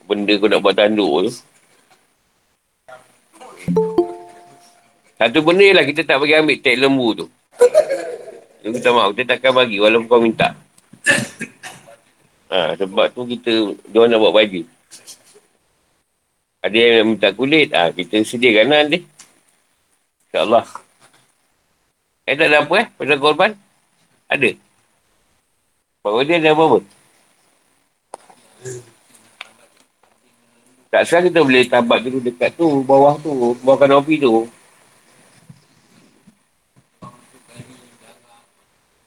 Benda kau nak buat tanduk tu. Satu benda lah kita tak bagi ambil tek lembu tu. Dia minta maaf, kita takkan bagi walaupun kau minta. Ha, sebab tu kita, dia nak buat baju. Ada yang minta kulit, ha, kita sediakan lah nanti. InsyaAllah. Eh tak ada apa eh, pasal korban? Ada. Bahawa dia ada apa-apa? Tak sekarang kita boleh tabat dulu dekat tu, bawah tu, bawah kanopi tu.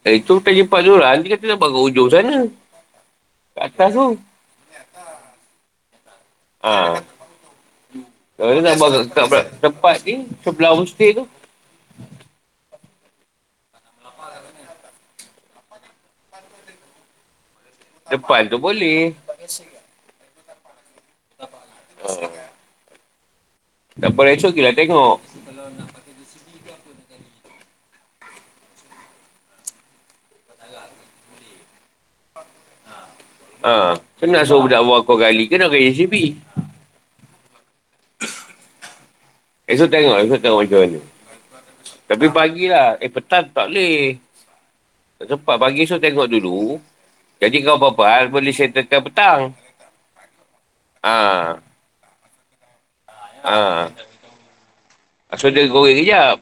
Eh, itu tanya Pak Zura. Nanti kata nak buat ke ujung sana. Kat atas tu. Ha. Kalau dia nak buat kat, tempat ni, sebelah homestay tu. Depan tu boleh. Ha. Tak boleh esok kita tengok. Ha. Nak suruh budak buat kau kali ke nak kaya JCB? Esok tengok, esok tengok macam mana. Tapi pagilah. Eh, petang tak boleh. Tak sempat. Pagi esok tengok dulu. Jadi kau apa-apa boleh settlekan petang. Ha. Ha. So dia goreng kejap.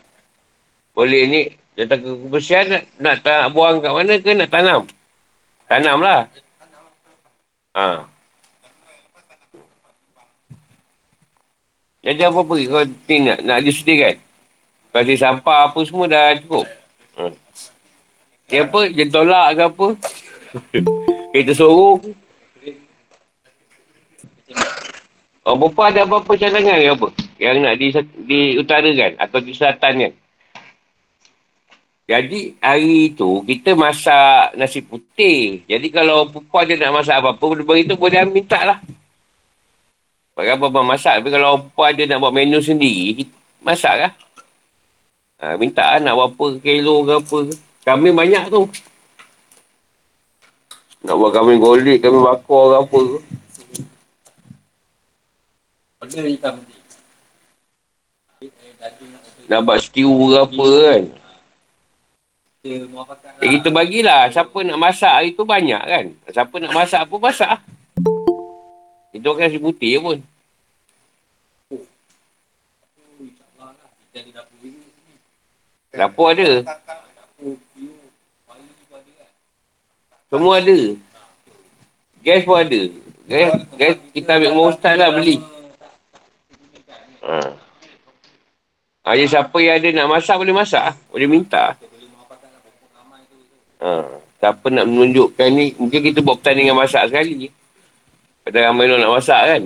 Boleh ni, datang ke kebersihan nak, nak buang kat mana ke nak tanam? Tanam lah. Ha. Jadi apa pergi kau ni nak, nak dia kan? Kasih sampah apa semua dah cukup. Ha. Dia apa? Dia tolak ke apa? Kita suruh. Orang perempuan ada apa-apa cadangan ke apa? Yang nak di, diutarakan atau di selatan kan? Jadi hari tu kita masak nasi putih. Jadi kalau perempuan dia nak masak apa-apa, benda itu boleh minta lah. Pakai apa masak. Tapi kalau perempuan dia nak buat menu sendiri, masak lah. Ha, minta lah nak buat apa kilo ke apa. Kami banyak tu. Nak buat kami golek, kami bakar ke apa ke. Nak buat stew ke apa kan. Eh, kita bagilah. Siapa nak masak hari tu banyak kan. Siapa nak masak apa, masak. Itu akan nasi putih pun. Dapur ada. Semua ada. Gas pun ada. Gas, gas kita ambil rumah ustaz lah beli. Ha. Ha, siapa yang ada nak masak boleh masak. Boleh minta. Ha. Siapa nak menunjukkan ni, mungkin kita buat pertandingan masak sekali. Pada ramai nak masak kan.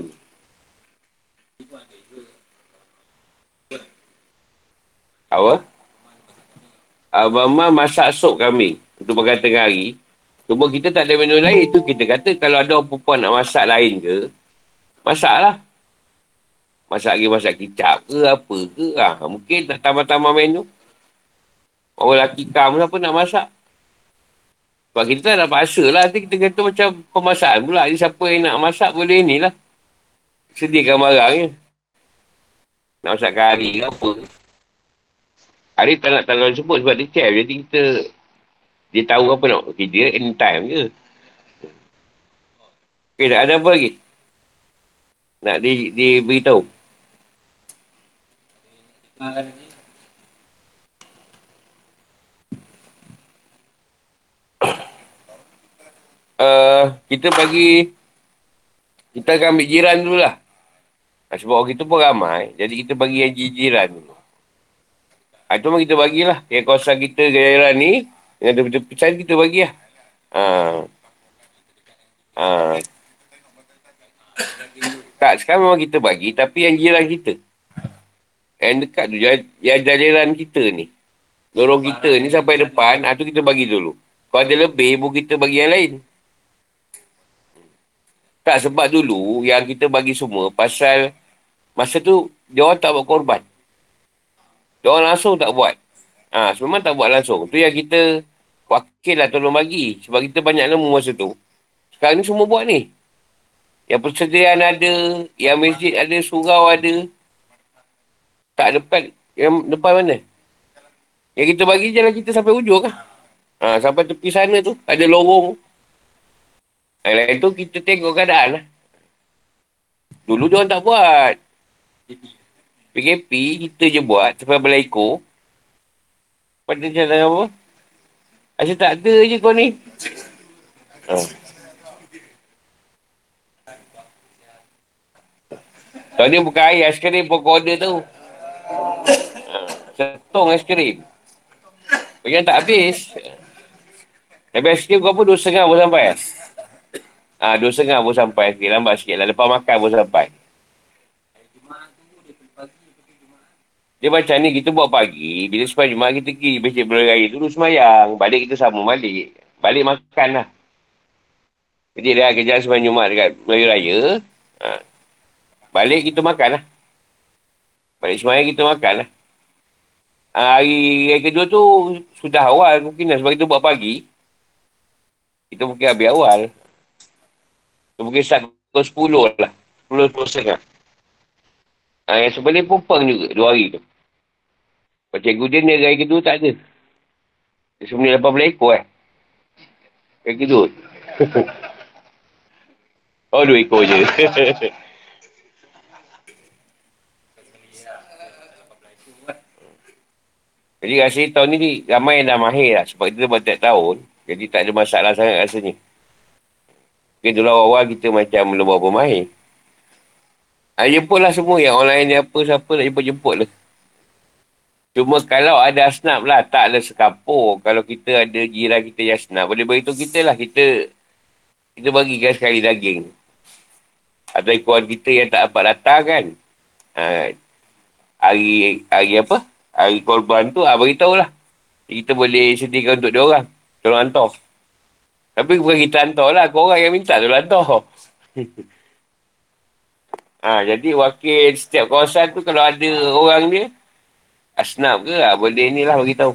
Apa? Abang masak sup kami untuk makan tengah hari. Cuma kita tak ada menu lain. Itu kita kata kalau ada orang perempuan nak masak lain ke, masaklah. Masak lagi masak kicap ke apa ke. Ha, mungkin nak tambah-tambah menu. Orang lelaki kam apa nak masak. Sebab kita tak nak paksa lah. Nanti kita kata macam pemasakan pula. Jadi siapa yang nak masak boleh ni lah. Sediakan barang je. Nak masak kari ke apa. Hari tak nak tanggung sebut sebab dia chef. Jadi kita dia tahu apa nak okay, dia anytime je. Okay, tak ada apa lagi? Nak di, diberitahu? Uh, kita bagi kita akan ambil jiran dulu lah. Sebab orang kita pun ramai. Jadi kita bagi yang jiran dulu. Ha, itu kita bagilah. Yang kawasan kita jiran ni, dengan tepi-tepi kita bagi lah. Ha. Ha. Tak, sekarang memang kita bagi. Tapi yang jiran kita. Yang dekat tu, yang, yang jiran kita ni. Lorong kita ni sampai depan, ha, tu kita bagi dulu. Kalau ada lebih, pun kita bagi yang lain. Tak sebab dulu yang kita bagi semua pasal masa tu dia orang tak buat korban. Dia orang langsung tak buat. Ha, memang tak buat langsung. Tu yang kita wakil lah tolong bagi. Sebab kita banyak lemu masa tu. Sekarang ni semua buat ni. Yang persediaan ada, yang masjid ada, surau ada. Tak depan. Yang depan mana? Yang kita bagi jalan kita sampai ujung lah. Ha, sampai tepi sana tu. Ada lorong. Yang lain tu kita tengok keadaan lah. Dulu dia orang tak buat. PKP kita je buat sampai berlaku. Pada cara apa? Asyik tak ada je kau ni. Ha. Kau ni bukan air aiskrim pun kau order tu. Ha. Setong aiskrim. Kau tak habis. Tapi aiskrim kau pun dua setengah pun sampai. Ah, dua setengah pun sampai. Sikit lambat sikit lah. Lepas makan pun sampai. Dia macam ni, kita buat pagi. Bila sempat Jumat, kita pergi Becik Bulan Raya. Dulu semayang. Balik kita sama balik. Balik makan lah. Jadi dia kerja sempat Jumat dekat Melayu Raya. Ha. Balik kita makan lah. Balik semayang kita makan lah. Ha, hari, hari kedua tu sudah awal mungkin lah. Sebab kita buat pagi. Kita mungkin habis awal. Mungkin start pukul 10 lah. 10, 10 setengah. Ha, yang sebelum pun peng juga, dua hari tu. Pak cikgu dia ni hari kedua tak ada. Dia sebenarnya 18 ekor eh. Hari kedua. oh, dua ekor je. Jadi rasa tahun ni ramai yang dah mahir lah. Sebab kita buat tiap tahun. Jadi tak ada masalah sangat rasanya. Mungkin dulu awal-awal kita macam belum berapa main. Ha, jemput lah semua yang online ni apa siapa nak jemput-jemput lah. Cuma kalau ada asnaf lah, tak ada sekapur. Kalau kita ada jiran kita yang asnaf, boleh beritahu kita lah. Kita kita bagikan sekali daging. Atau ikuan kita yang tak dapat datang kan. Ha, hari, hari apa? Hari korban tu, ha, beritahu lah. Kita boleh sediakan untuk dia orang. Tolong hantar. Tapi bukan kita hantar lah. Kau orang yang minta tu hantar. ha, jadi wakil setiap kawasan tu kalau ada orang dia, asnaf ke lah, boleh ni lah beritahu.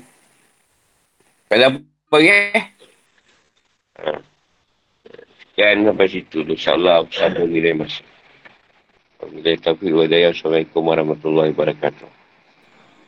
Kalau apa ya? Ha. Sekian sampai situ. InsyaAllah bersama nilai masa. Alhamdulillah. Assalamualaikum warahmatullahi wabarakatuh.